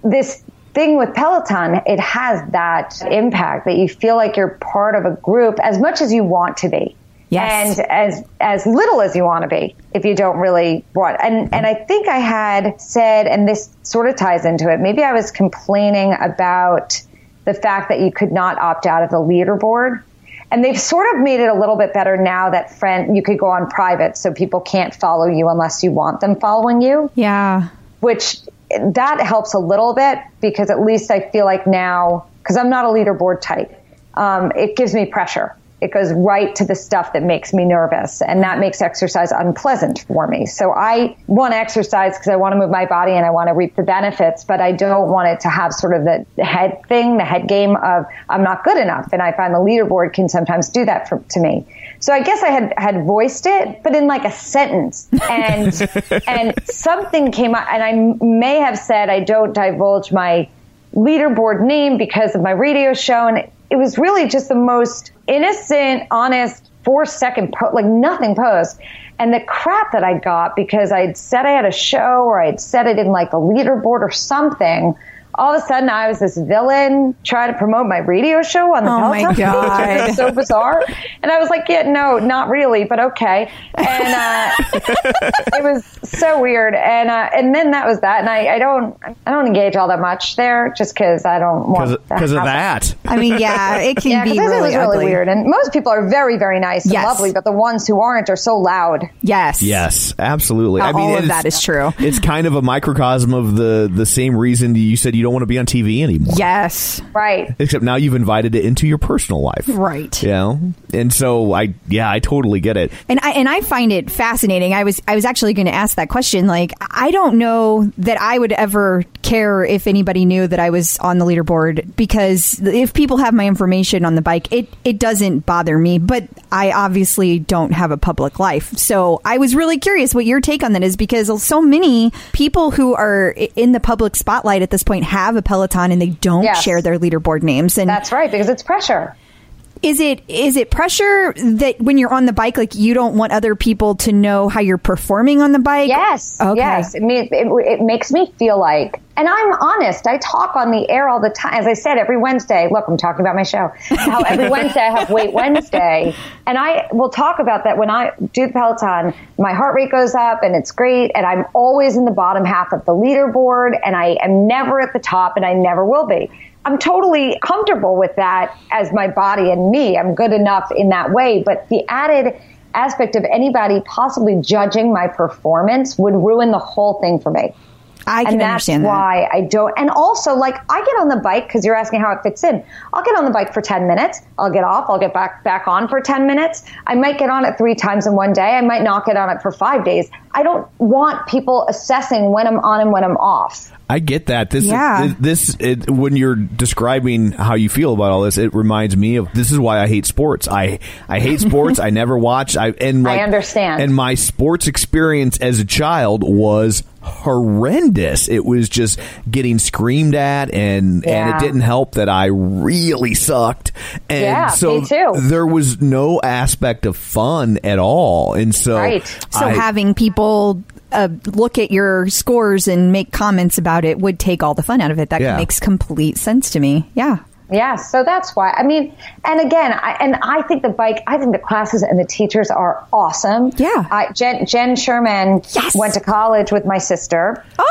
This thing with Peloton, it has that impact that you feel like you're part of a group as much as you want to be. Yes. And as as little as you want to be if you don't really want. And and I think I had said, and this sort of ties into it. Maybe I was complaining about the fact that you could not opt out of the leaderboard. And they've sort of made it a little bit better now that friend you could go on private so people can't follow you unless you want them following you Yeah. which that helps a little bit because at least I feel like now, because I'm not a leaderboard type, um, it gives me pressure. It goes right to the stuff that makes me nervous, and that makes exercise unpleasant for me. So I want to exercise because I want to move my body and I want to reap the benefits, but I don't want it to have sort of the head thing, the head game of I'm not good enough. And I find the leaderboard can sometimes do that for, to me. So I guess I had, had voiced it, but in like a sentence. And, and something came up and I may have said I don't divulge my leaderboard name because of my radio show. And it was really just the most innocent, honest, four second post, like nothing post. And the crap that I got because I'd said I had a show or I'd said it in like the leaderboard or something. All of a sudden, I was this villain trying to promote my radio show on the Oh my God. It was so bizarre. And I was like, yeah, no, not really, but okay. And uh, it was so weird. And uh, and then that was that. And I, I don't I don't engage all that much there just because I don't want Because of that. I mean, yeah, it can Yeah, be because it really was really ugly. weird. And most people are very very nice and Yes. lovely, but the ones who aren't are so loud. Yes. Yes, absolutely. I All mean, of that is true. It's kind of a microcosm of the the same reason you said you don't want to be on TV anymore. Yes. Right. Except now you've invited it into your personal life. Right. You know? And so I yeah, I totally get it. And I and I find it fascinating. I was I was actually going to ask that question. Like I don't know that I would ever care if anybody knew that I was on the leaderboard because if people have my information on the bike, it it doesn't bother me. But I obviously don't have a public life, so I was really curious what your take on that is because so many people who are in the public spotlight at this point have a Peloton and they don't Yes. share their leaderboard names. And That's right because it's pressure. Is it is it pressure that when you're on the bike, like you don't want other people to know how you're performing on the bike? Yes. Okay. Yes. It, mean, it, it makes me feel like, and I'm honest, I talk on the air all the time. As I said, every Wednesday, look, I'm talking about my show. How every Wednesday I have weight Wednesday. And I will talk about that when I do the Peloton. My heart rate goes up and it's great. And I'm always in the bottom half of the leaderboard and I am never at the top and I never will be. I'm totally comfortable with that as my body and me. I'm good enough in that way. But the added aspect of anybody possibly judging my performance would ruin the whole thing for me. I can and that's understand that. why I don't. And also, like, I get on the bike because you're asking how it fits in. I'll get on the bike for 10 minutes. I'll get off. I'll get back, back on for 10 minutes. I might get on it three times in one day. I might not get on it for five days. I don't want people assessing when I'm on and when I'm off. I get that. This, Yeah. this, it, when you're describing how you feel about all this, it reminds me of this is why I hate sports. I, I hate sports. I never watched. I and I understand. And my sports experience as a child was horrendous. It was just getting screamed at, and and it didn't help that I really sucked. And Yeah, so me too. there was no aspect of fun at all. And so, Right. So I- having people uh, look at your scores and make comments about it would take all the fun out of it. That Yeah. makes complete sense to me. Yeah. Yeah, so that's why. I mean, and again, I, and I think the bike, I think the classes and the teachers are awesome. Yeah. I, Jen, Jenn Sherman Yes. went to college with my sister. Oh!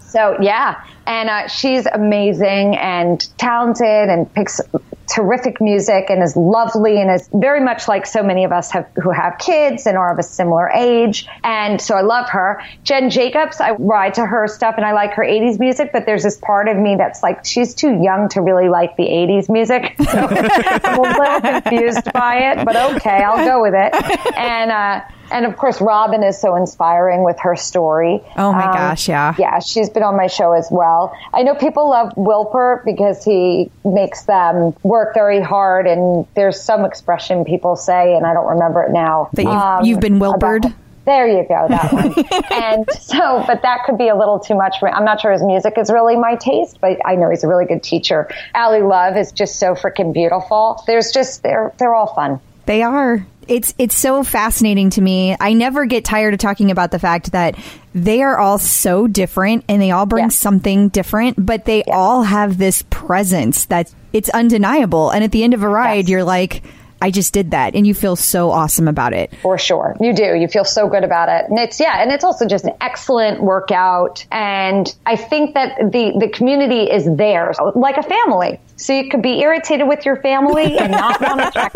So yeah, and uh, she's amazing and talented and picks terrific music and is lovely and is very much like so many of us have who have kids and are of a similar age. And so I love her. Jen Jacobs, I ride to her stuff and I like her 80s music, but there's this part of me that's like, she's too young to really like the 80s music. So I'm a little confused by it, but okay, I'll go with it. And, uh, and of course, Robin is so inspiring with her story. Oh my gosh, yeah. Yeah, she's been on my show as well. I know people love Wilper because he makes them work very hard, and there's some expression people say, and I don't remember it now. That you've, um, you've been Wilpered. about- there you go, that one. and so, but that could be a little too much for me. I'm not sure his music is really my taste, but I know he's a really good teacher. Ally Love is just so freaking beautiful. There's just, they're, they're all fun. They are. It's it's so fascinating to me. I never get tired of talking about the fact that they are all so different and they all bring Yeah. something different, but they all have this presence that it's undeniable. And at the end of a ride, Yes. you're like, I just did that, and you feel so awesome about it. For sure. You do. You feel so good about it. And it's, yeah, and it's also just an excellent workout. And I think that the, the community is there like a family. So you could be irritated with your family and not want to check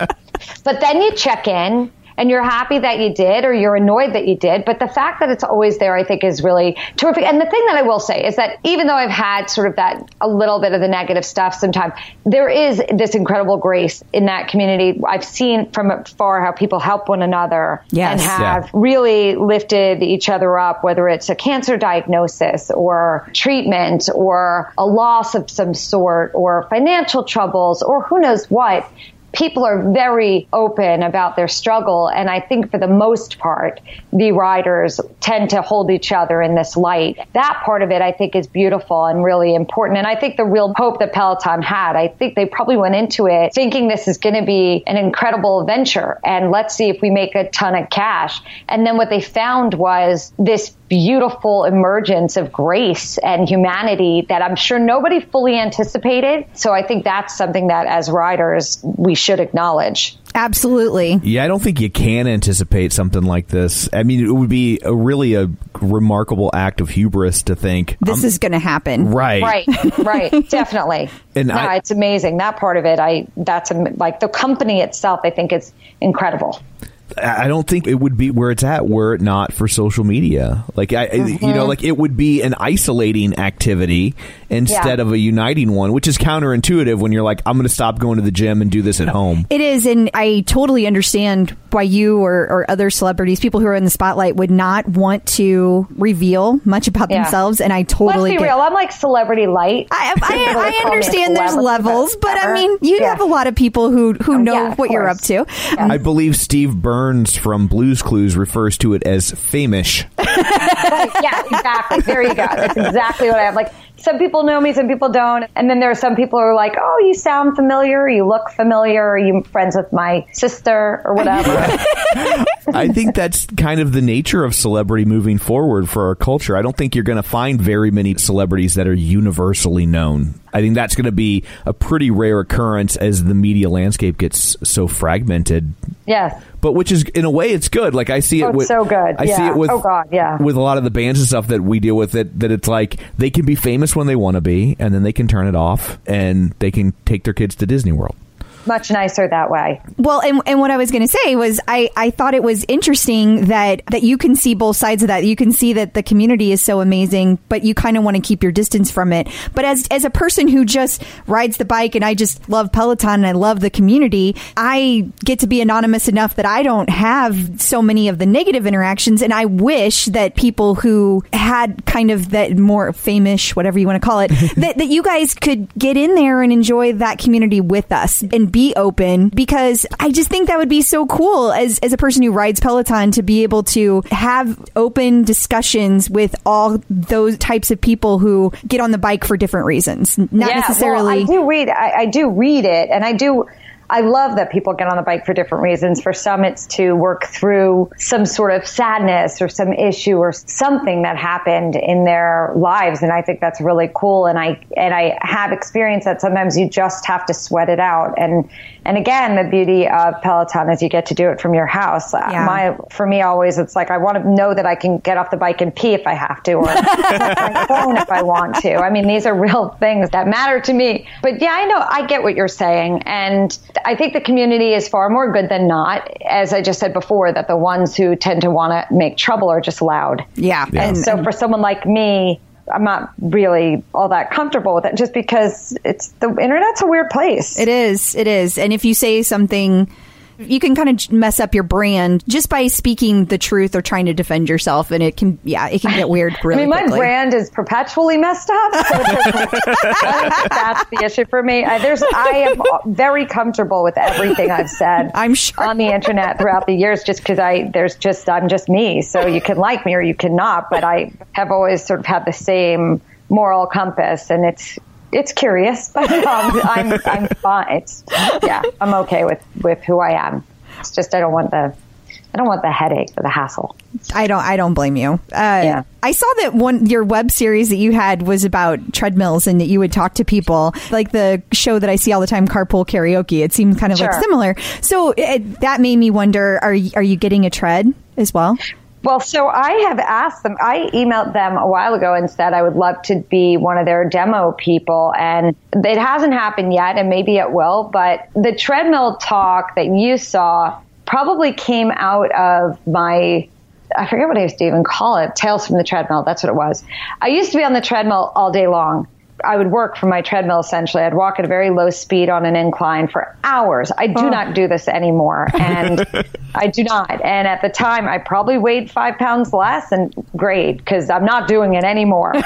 in. But then you check in and you're happy that you did or you're annoyed that you did. But the fact that it's always there, I think is really terrific. And the thing that I will say is that even though I've had sort of that a little bit of the negative stuff sometimes, there is this incredible grace in that community. I've seen from afar how people help one another Yes. and Yeah. have really lifted each other up, whether it's a cancer diagnosis or treatment or a loss of some sort or financial troubles or who knows what. People are very open about their struggle. And I think for the most part, the riders tend to hold each other in this light. That part of it, I think, is beautiful and really important. And I think the real hope that Peloton had, I think they probably went into it thinking this is going to be an incredible venture and let's see if we make a ton of cash. And then what they found was this beautiful emergence of grace and humanity that I'm sure nobody fully anticipated. So I think that's something that as riders, we should acknowledge. Absolutely. Yeah, I don't think you can anticipate something like this. I mean, it would be a really a remarkable act of hubris to think This um, is going to happen. right. Right, right, definitely. And no, I- it's amazing. That part of it, I that's like the company itself. I think is incredible. I I don't think it would be where it's at were it not for social media. Like I, I- you Mm-hmm. know, like it would be an isolating activity instead Yeah. of a uniting one, which is counterintuitive when you're like, I'm going to stop going to the gym and do this at home. It is, and I totally understand why you or, or other celebrities, people who are in the spotlight, would not want to reveal much about Yeah. themselves. And I totally Let's be get. real. I'm like celebrity light. I, People I, I understand there's levels, but I mean, you Yeah. have a lot of people who who Oh, know yeah, of what you're up course. to. I believe Steve Burns from Blue's Clues refers to it as famish. yeah, exactly. There you go. That's exactly what I have. Like some people know me, some people don't, and then there are some people who are like, "Oh, you sound familiar. You look familiar. Are you friends with my sister or whatever?" I think that's kind of the nature of celebrity moving forward for our culture. I don't think you're going to find very many celebrities that are universally known. I think that's going to be a pretty rare occurrence as the media landscape gets so fragmented. yes. But which is in a way it's good. Like I see it Oh, with so good. I see it with Oh, God, yeah. with a lot of the bands and stuff that we deal with it that it's like they can be famous when they want to be and then they can turn it off and they can take their kids to Disney World. Much nicer that way. Well, and, and what I was going to say was I, I thought it was interesting that, that you can see both sides of that. You can see that the community is so amazing, but you kind of want to keep your distance from it. But as, as a person who just rides the bike and I just love Peloton and I love the community, I get to be anonymous enough that I don't have so many of the negative interactions. And I wish that people who had kind of that more famous, whatever you want to call it, that, that you guys could get in there and enjoy that community with us and be open because I just think that would be so cool as, as a person who rides Peloton to be able to have open discussions with all those types of people who get on the bike for different reasons. Not yeah, necessarily. Well, I do read. I, I do read it, and I do. I love that people get on the bike for different reasons. For some, it's to work through some sort of sadness or some issue or something that happened in their lives. And I think that's really cool. And I, and I have experienced that sometimes you just have to sweat it out. And, and again, the beauty of Peloton is you get to do it from your house. Uh, yeah. My, for me, always, it's like I want to know that I can get off the bike and pee if I have to, or my phone if I want to. I mean, these are real things that matter to me. But yeah, I know, I get what you're saying. And I think the community is far more good than not. As I just said before, that the ones who tend to want to make trouble are just loud. Yeah. And so for someone like me, I'm not really all that comfortable with it just because it's the internet's a weird place. It is. It is. And if you say something, you can kind of mess up your brand just by speaking the truth or trying to defend yourself. And it can, yeah, it can get weird really I mean, my quickly. brand is perpetually messed up. So it's just, I think that's the issue for me. I, there's, I am very comfortable with everything I've said. I'm sure. on the internet throughout the years, just because I there's just I'm just me. So you can like me or you cannot, but I have always sort of had the same moral compass, and it's it's curious, but um, I'm I'm fine. It's yeah, I'm okay with with who I am. It's just I don't want the I don't want the headache or the hassle. I don't. I don't blame you. Uh, Yeah. I saw that one your web series that you had was about treadmills and that you would talk to people, like the show that I see all the time, Carpool Karaoke. It seemed kind of like similar. So it, that made me wonder: Are are you getting a tread as well? Well, so I have asked them, I emailed them a while ago and said I would love to be one of their demo people. And it hasn't happened yet, and maybe it will. But the treadmill talk that you saw probably came out of my, I forget what I used to even call it, Tales from the Treadmill. That's what it was. I used to be on the treadmill all day long. I would work from my treadmill essentially. I'd walk at a very low speed on an incline for hours. I do not do this anymore. And I do not. And at the time, I probably weighed five pounds less and great because I'm not doing it anymore. but,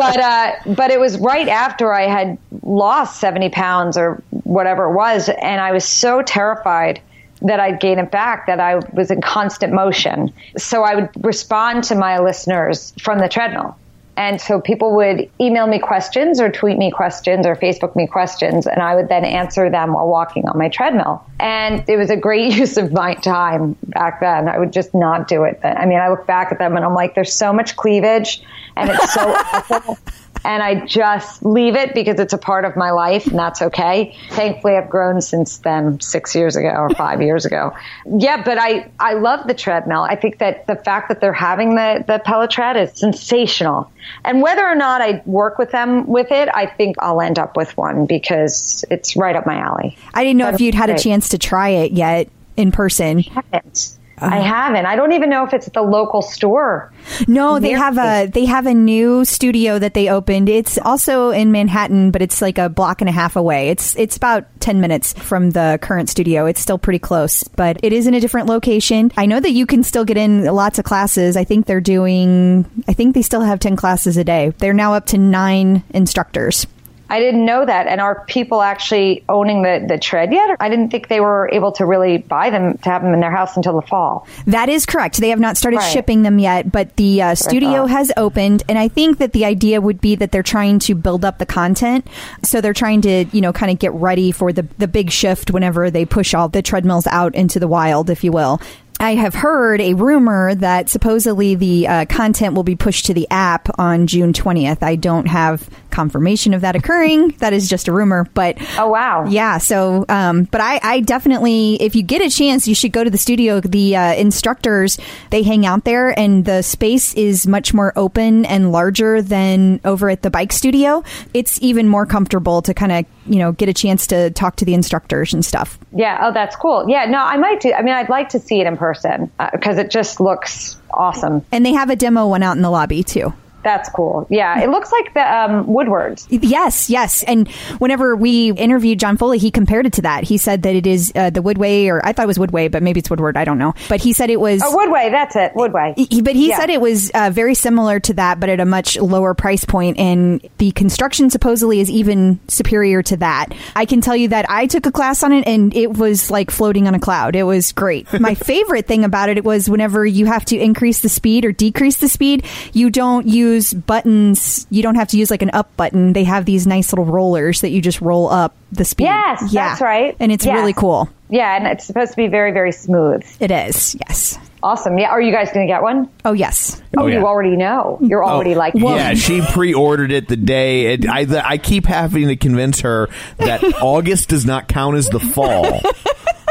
uh, but it was right after I had lost 70 pounds or whatever it was. And I was so terrified that I'd gain it back, that I was in constant motion. So I would respond to my listeners from the treadmill. And so people would email me questions or tweet me questions or Facebook me questions, and I would then answer them while walking on my treadmill. And it was a great use of my time back then. I would just not do it. I mean, I look back at them and I'm like, there's so much cleavage and it's so awful. And I just leave it because it's a part of my life and that's okay. Thankfully, I've grown since then, six years ago or five years ago. Yeah, but I, I love the treadmill. I think that the fact that they're having the, the Peloton Tread is sensational. And whether or not I work with them with it, I think I'll end up with one because it's right up my alley. I didn't know if you'd had a chance to try it yet in person. haven't. I uh-huh. haven't. I don't even know if it's at the local store. No, they have a they have a new studio that they opened. It's also in Manhattan, but it's like a block and a half away. It's it's about 10 minutes from the current studio. It's still pretty close, but it is in a different location. I know that you can still get in lots of classes. I think they're doing I think they still have 10 classes a day. They're now up to 9 instructors. I didn't know that. And are people actually owning the, the tread yet? I didn't think they were able to really buy them to have them in their house until the fall. That is correct. They have not started Right. shipping them yet, but the uh, studio has opened, and I think that the idea would be that they're trying to build up the content. So they're trying to, you know, kind of get ready for the the big shift whenever they push all the treadmills out into the wild, if you will. I have heard a rumor that supposedly the uh, content will be pushed to the app on June 20th. I don't have confirmation of that occurring. That is just a rumor, but Oh, wow. yeah. So, um, but I, I definitely, if you get a chance, you should go to the studio. The uh, instructors they hang out there, and the space is much more open and larger than over at the bike studio. It's even more comfortable to kind of you know get a chance to talk to the instructors and stuff. Yeah. Oh, that's cool. Yeah. No, I might do. I mean, I'd like to see it in person uh, because it just looks awesome. And they have a demo one out in the lobby too. That's cool. Yeah. It looks like the um, Woodwards. Yes, yes. And whenever we interviewed John Foley, he compared it to that. He said that it is uh, the Woodway, or I thought it was Woodway, but maybe it's Woodward. I don't know. But he said it was. Oh, Woodway. That's it. Woodway. He, but he Yeah. said it was uh, very similar to that, but at a much lower price point. point, and the construction supposedly is even superior to that. I can tell you that I took a class on it, and it was like floating on a cloud. It was great. My favorite thing about it was whenever you have to increase the speed or decrease the speed, you don't use use buttons. You don't have to use like an up button. They have these nice little rollers that you just roll up the speed. Yes, that's right. And it's Yes. really cool. Yeah, and it's supposed to be very, very smooth. It is. Yes. Awesome. Yeah. Are you guys going to get one? Oh yes. Oh, oh yeah. you already know. You're oh, already like, yeah, she pre-ordered it the day. It, I I keep having to convince her that August does not count as the fall.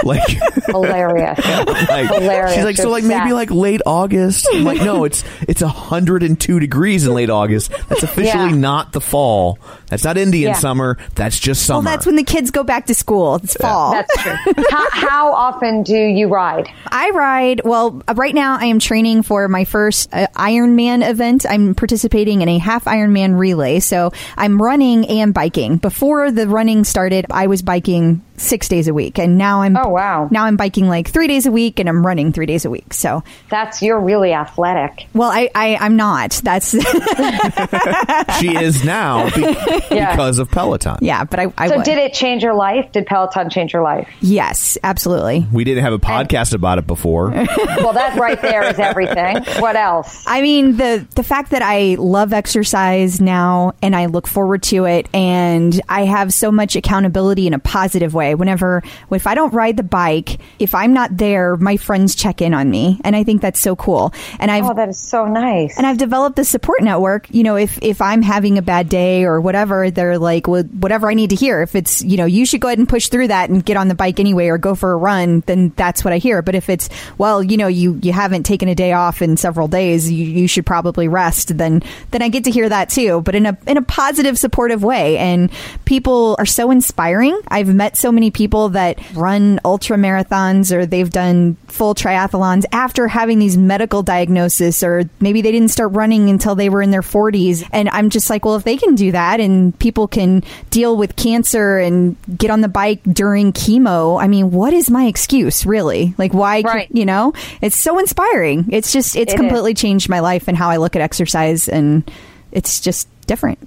Like, hilarious. like Hilarious. she's like, so like maybe like late August. I'm like, no, it's it's hundred and two degrees in late August. That's officially Yeah. not the fall. That's not Indian Yeah. summer. That's just summer. Well, that's when the kids go back to school. It's fall. That's true. how, how often do you ride? I ride. Well, uh, right now I am training for my first uh, Ironman event. I'm participating in a half Ironman relay. So I'm running and biking. Before the running started, I was biking six days a week, and now I'm Oh, wow. Now I'm biking like three days a week, and I'm running three days a week. So, That's you're really athletic. well, I, I I'm not. That's she is now be- Yeah. because of Peloton. yeah, but I. I So would. did it change your life? Did Peloton change your life? Yes, absolutely. We didn't have a podcast about it before. Well, that right there is everything. What else? I mean the the fact that I love exercise now and I look forward to it and I have so much accountability in a positive way. Whenever if I don't ride the bike, if I'm not there, my friends check in on me and I think that's so cool. And I've Oh, that is so nice. and I've developed the support network. You know, if if I'm having a bad day or whatever, they're like, well, whatever I need to hear. If it's you know, you should go ahead and push through that and get on the bike anyway, or go for a run. Then that's what I hear. But if it's well, you know, you you haven't taken a day off in several days, you, you should probably rest. Then then I get to hear that too, but in a in a positive, supportive way. And people are so inspiring. I've met so many people that run ultra marathons or they've done full triathlons after having these medical diagnoses or maybe they didn't start running until they were in their 40s and I'm just like well if they can do that and people can deal with cancer and get on the bike during chemo I mean what is my excuse really? Like why Right. you know? It's so inspiring. It's just it's It is. completely changed my life and how I look at exercise and it's just different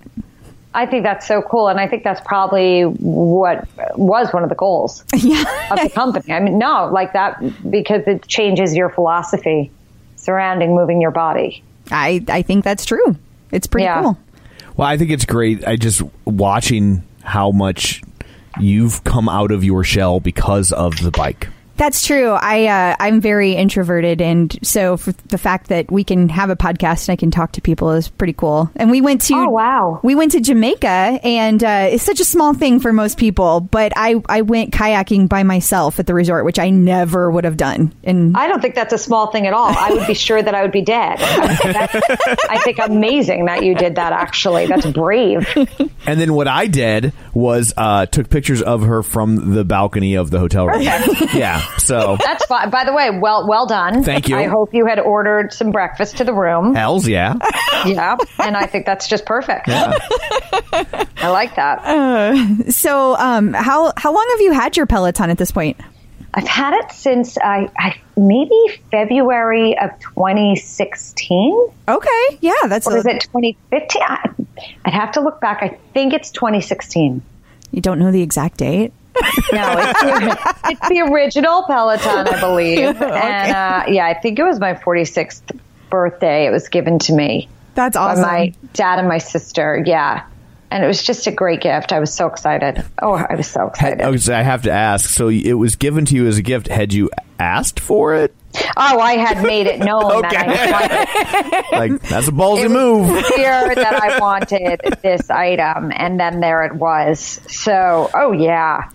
I think that's so cool, and I think that's probably what was one of the goals yeah of the company. I mean, no, like that because it changes your philosophy surrounding moving your body. I I think that's true it's pretty Yeah. cool Well, I think it's great. I just watching how much you've come out of your shell because of the bike. That's true. I uh, I'm very introverted, and so for the fact that we can have a podcast and I can talk to people is pretty cool. And we went to Oh, wow. we went to Jamaica, and uh, it's such a small thing for most people. But I I went kayaking by myself at the resort, which I never would have done. And I don't think that's a small thing at all. I would be sure that I would be dead. I, would think that's- I think amazing that you did that. Actually, that's brave. And then what I did was uh, took pictures of her from the balcony of the hotel room. Yeah. So That's fine. By the way, well, well done. Thank you. I hope you had ordered some breakfast to the room. hells yeah. Yeah, and I think that's just perfect. I like that. so, um, how how long have you had your Peloton at this point? I've had it since I, I maybe February of 2016. Okay, yeah, that's Or a, is it 2015? I- I'd have to look back. I think it's 2016. you don't know the exact date. No, it's the, it's the original Peloton, I believe. okay. And uh, yeah, I think it was my 46th birthday. It was given to me That's by awesome. my dad and my sister. Yeah. And it was just a great gift. I was so excited. Oh, I was so excited. Oh, I have to ask. So it was given to you as a gift. Had you asked for it? Oh, I had made it known that I wanted Like that's a ballsy move. clear that I wanted this item, and then there it was. So, oh yeah,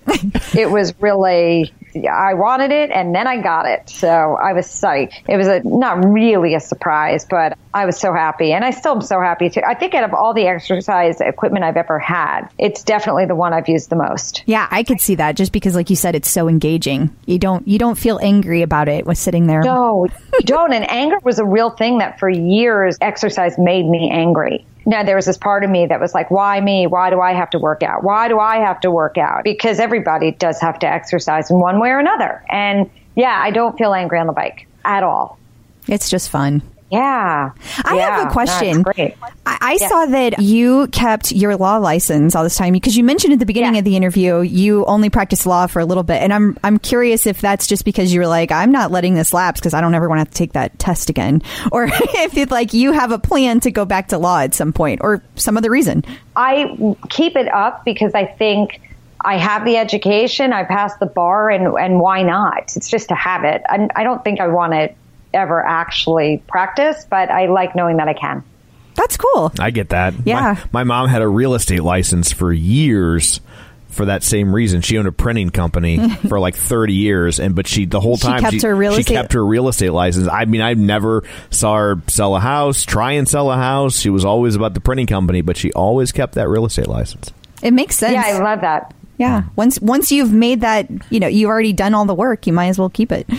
it was really. I wanted it, and then I got it. So I was psyched. It was a not really a surprise, but I was so happy, and I still am so happy too. I think out of all the exercise equipment I've ever had, it's definitely the one I've used the most. Yeah, I could see that just because like you said it's so engaging. You don't you don't feel angry about it with sitting there. No, you don't. And anger was a real thing that for years exercise made me angry. Now there was this part of me that was like, why me? Why do I have to work out? Why do I have to work out? Because everybody does have to exercise in one way or another. And yeah, I don't feel angry on the bike at all. It's just fun. Yeah. I Yeah, have a question. I, I saw that you kept your law license all this time because you mentioned at the beginning Yeah. of the interview you only practiced law for a little bit, and I'm I'm curious if that's just because you were like I'm not letting this lapse because I don't ever want to have to take that test again, or if it's like you have a plan to go back to law at some point, or some other reason. I keep it up because I think I have the education, I passed the bar, and, and why not? It's just a habit. I, I don't think I want to ever actually practice, but I like knowing that I can. That's cool. I get that. Yeah. My, my mom had a real estate license for years for that same reason. She owned a printing company for like 30 years and but she the whole She time kept her real she estate- kept her real estate license. I mean, I've never saw her sell a house, try and sell a house. She was always about the printing company, but she always kept that real estate license. It makes sense. Yeah, I love that. Yeah. Once once you've made that, you know, you've already done all the work. You might as well keep it.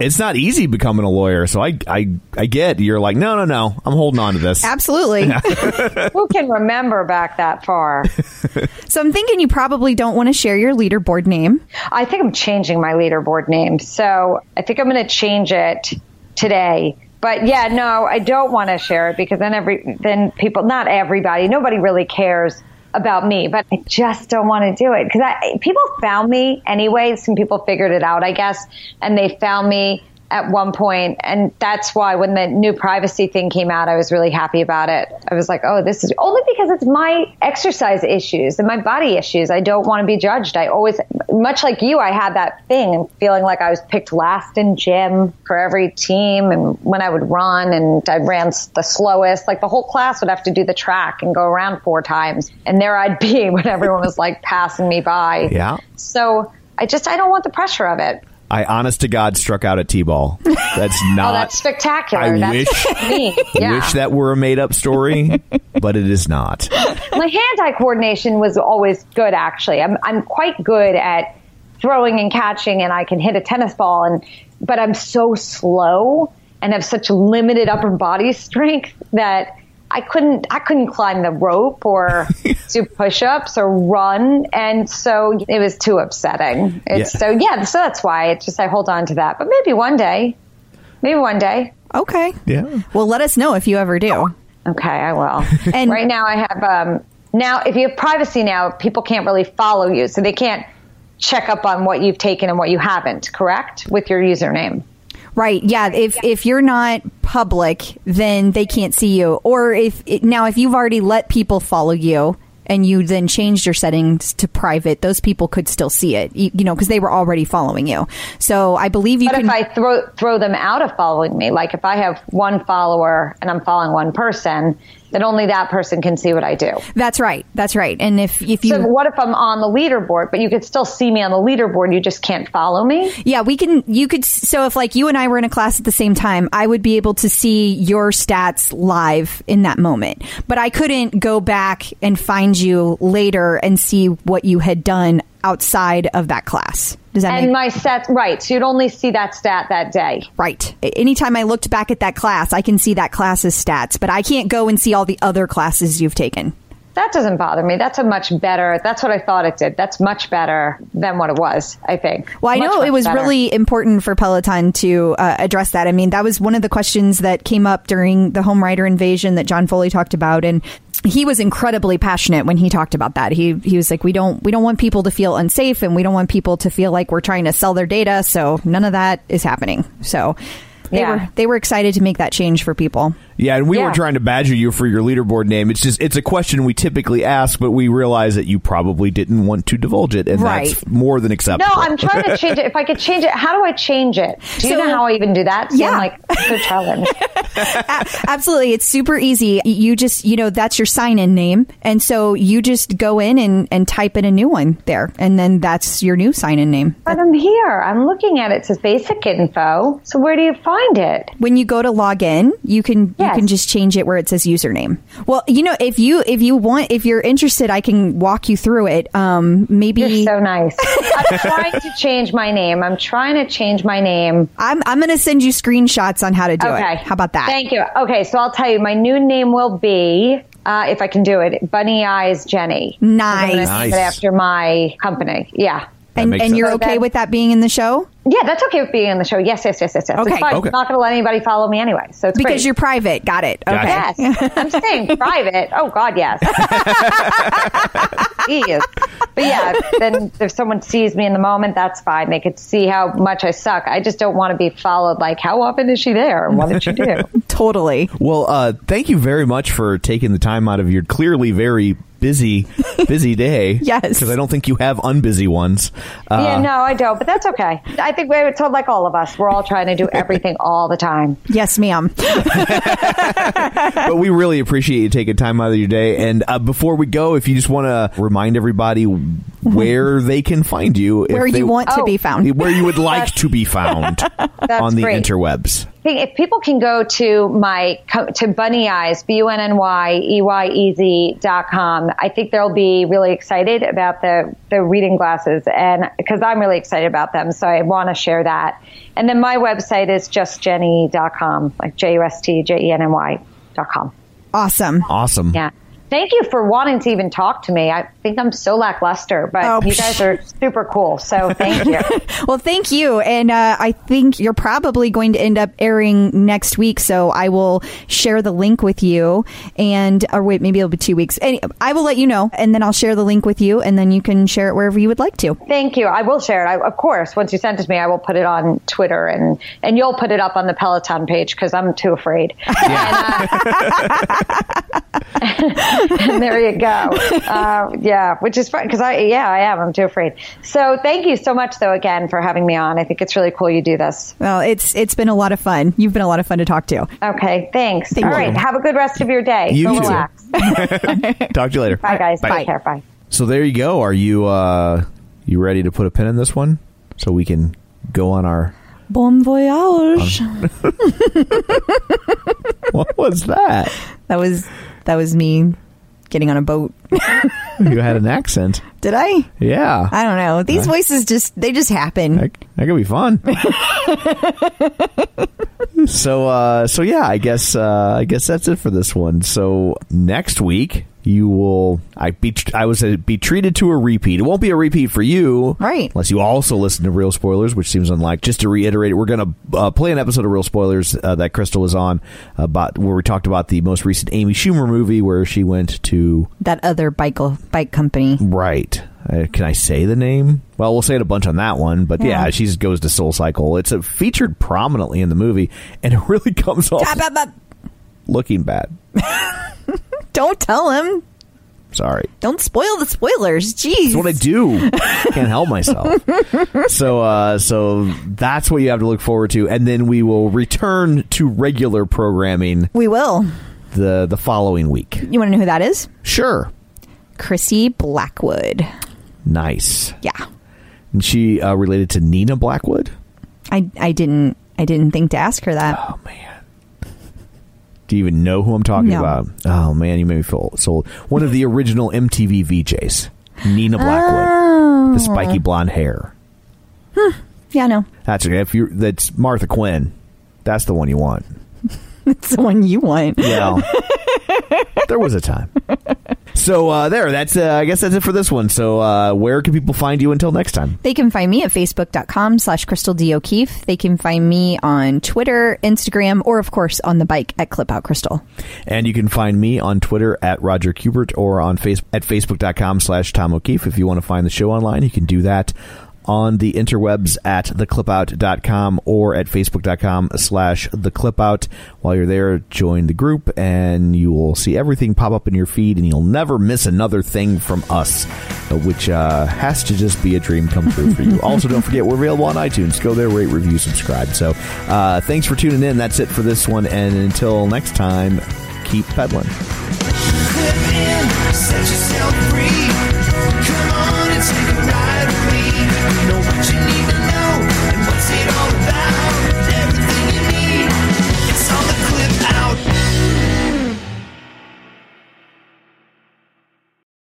It's not easy becoming a lawyer, so I I I get you're like, "No, no, no. I'm holding on to this." Absolutely. Who can remember back that far? so I'm thinking you probably don't want to share your leaderboard name. I think I'm changing my leaderboard name. So I think I'm going to change it today. But yeah, no, I don't want to share it because then every, then people, not everybody, nobody really cares about me, but I just don't want to do it because people found me anyway. Some people figured it out, I guess, and they found me at one point, and that's why when the new privacy thing came out, I was really happy about it. I was like, oh, this is only because it's my exercise issues and my body issues. I don't want to be judged. I always, much like you, I had that thing and feeling like I was picked last in gym for every team, and when I would run, and I ran the slowest, like the whole class would have to do the track and go around four times, and there I'd be when everyone was like passing me by. Yeah. So I just, I don't want the pressure of it. I honest to God struck out at T-ball. That's not Oh, that's spectacular. I that's wish- me. Yeah. wish that were a made up story, but it is not. My hand-eye coordination was always good. Actually, I'm I'm quite good at throwing and catching, and I can hit a tennis ball. And but I'm so slow and have such limited upper body strength that I couldn't I couldn't climb the rope or do push-ups or run, and so it was too upsetting. It's Yeah. so yeah, so that's why it's just I hold on to that. But maybe one day, maybe one day. Okay. Yeah. Well, let us know if you ever do. Okay, I will. And- right now, I have um, now. If you have privacy now, people can't really follow you, so they can't check up on what you've taken and what you haven't. Correct with your username. Right. Yeah. If if you're not public, then they can't see you. Or if now if you've already let people follow you and you then changed your settings to private, those people could still see it. You, you know, because they were already following you. So I believe you But can. if I throw throw them out of following me, like if I have one follower and I'm following one person, then only that person can see what I do. that's right. That's right. And if if you So what if I'm on the leaderboard, but you could still see me on the leaderboard, you just can't follow me? Yeah, we can. You could. So if like you and I were in a class at the same time, I would be able to see your stats live in that moment. But I couldn't go back and find you later and see what you had done outside of that class. Does that And make my stats, right? So you'd only see that stat that day. right? Anytime I looked back at that class, I can see that class's stats, but I can't go and see all the other classes you've taken. That doesn't bother me. That's a much better. That's what I thought it did. That's much better than what it was. I think. Well, I Much, know it was better. really important for Peloton to uh, address that. I mean, that was one of the questions that came up during the home rider invasion that John Foley talked about, and he was incredibly passionate when he talked about that. He he was like, we don't we don't want people to feel unsafe, and we don't want people to feel like we're trying to sell their data. So none of that is happening. So. They Yeah. were they were excited to make that change for people. Yeah, and we Yeah. were trying to badger you for your leaderboard name. It's just it's a question we typically ask, but we realize that you probably didn't want to divulge it, and Right. that's more than acceptable. No. I'm trying to change it. If I could change it, how do I change it? Do you So- know how I even do that? So Yeah. I'm like, so challenge. Absolutely. It's super easy. You just, you know, that's your sign in name. And so you just go in and, and type in a new one there. And then that's your new sign in name. But I'm here. I'm looking at it. It says basic info. So where do you find it? When you go to log in, you can Yes. You can just change it where it says username. Well, you know, if you if you want if you're interested, I can walk you through it. Um maybe You're so nice. I'm trying to change my name. I'm trying to change my name. I'm I'm going to send you screenshots on how to do it. Okay. it. How about that? Thank you. Okay, so I'll tell you, my new name will be, uh, if I can do it, Bunny Eyez Jenny. Nice. I'm gonna name Nice. after my company. Yeah. That and and you're okay with that being in the show? Yeah, that's okay with being in the show. Yes, yes, yes, yes, yes. Okay. It's fine. Okay. I'm not going to let anybody follow me anyway. So it's Because great. you're private. Got it. Okay. Yes, I'm staying private. Oh God, yes. Jeez. But yeah, then if someone sees me in the moment, that's fine. They could see how much I suck. I just don't want to be followed. Like, how often is she there? What did she do? Totally. Well, uh, thank you very much for taking the time out of your clearly very busy, busy day. Yes. Because I don't think you have unbusy ones. Uh, yeah, no, I don't. But that's okay. I think we're so like all of us. We're all trying to do everything all the time. Yes, ma'am. but we really appreciate you taking time out of your day. And uh, before we go, if you just want to remind everybody where they can find you, if Where they- you want to Oh. be found. where you would like to be found on the great. interwebs. I think if people can go to my to Bunny Eyez, B U N N Y E Y E Z dot com, I think they'll be really excited about the the reading glasses, and because I'm really excited about them, so I want to share that. And then my website is justjenny.com, like J U S T J E N N Y dot com. Awesome. Awesome. Yeah. Thank you for wanting to even talk to me. I think I'm so lackluster, but Oh, you guys are super cool. So thank you. Well, thank you. And uh, I think you're probably going to end up airing next week. So I will share the link with you. And, or wait, maybe it'll be two weeks. Any, I will let you know. And then I'll share the link with you. And then you can share it wherever you would like to. Thank you. I will share it. I, of course, once you send it to me, I will put it on Twitter and, and you'll put it up on the Peloton page because I'm too afraid. And, uh, and there you go. Uh, yeah, which is fun because I, yeah, I am. I'm too afraid. So thank you so much though again for having me on. I think it's really cool you do this. Well, it's it's been a lot of fun. You've been a lot of fun to talk to. Okay. Thanks. Thank All you. right. Have a good rest of your day. You Go too. Talk to you later. Bye guys. Bye. Take care. Bye. So there you go. Are you uh, you ready to put a pin in this one so we can go on our? Bon voyage. What was that? That was that was me getting on a boat. you had an accent. Did I? Yeah. I don't know. These voices just they just happen. That, that could be fun. so uh so yeah, I guess uh I guess that's it for this one. So next week you will I be I was uh, be treated to a repeat. It won't be a repeat for you, Right. Unless you also listen to Real Spoilers, which seems unlike. Just to reiterate, we're going to uh, play an episode of Real Spoilers uh, that Crystal was on about where we talked about the most recent Amy Schumer movie where she went to That other bike bike company. Right. Uh, can I say the name? Well, we'll say it a bunch on that one, but yeah, Yeah. she goes to Soul Cycle. It's uh featured prominently in the movie, and it really comes off looking bad. Don't tell him. Sorry. Don't spoil the spoilers. Jeez. That's what I do. Can't help myself. So, uh, so that's what you have to look forward to, and then we will return to regular programming we will. the the following week. You want to know who that is? Sure. Chrissy Blackwood. Nice. Yeah. And she uh, related to Nina Blackwood. I I didn't I didn't think to ask her that. Oh man. Do you even know who I'm talking No. about? Oh man, you made me feel so. One of the original MTV VJs, Nina Blackwood, Oh. the spiky blonde hair. Yeah, no. That's if you. That's Martha Quinn. That's the one you want. It's the one you want. Yeah. there was a time. So uh, there, that's uh, I guess that's it for this one. So uh, where can people find you until next time? They can find me at facebook.com slash Crystal D. O'Keefe. They can find me on Twitter, Instagram, or of course on the bike at Clip Out Crystal. And you can find me on Twitter at Roger Kubert or on face at facebook.com slash Tom O'Keefe. If you want to find the show online, you can do that on the interwebs at theclipout.com or at facebook.com slash theclipout. While you're there, join the group and you will see everything pop up in your feed and you'll never miss another thing from us, uh, which uh, has to just be a dream come true for you. also, don't forget, we're available on iTunes. Go there, rate, review, subscribe. So uh, thanks for tuning in. That's it for this one. And until next time, keep pedaling.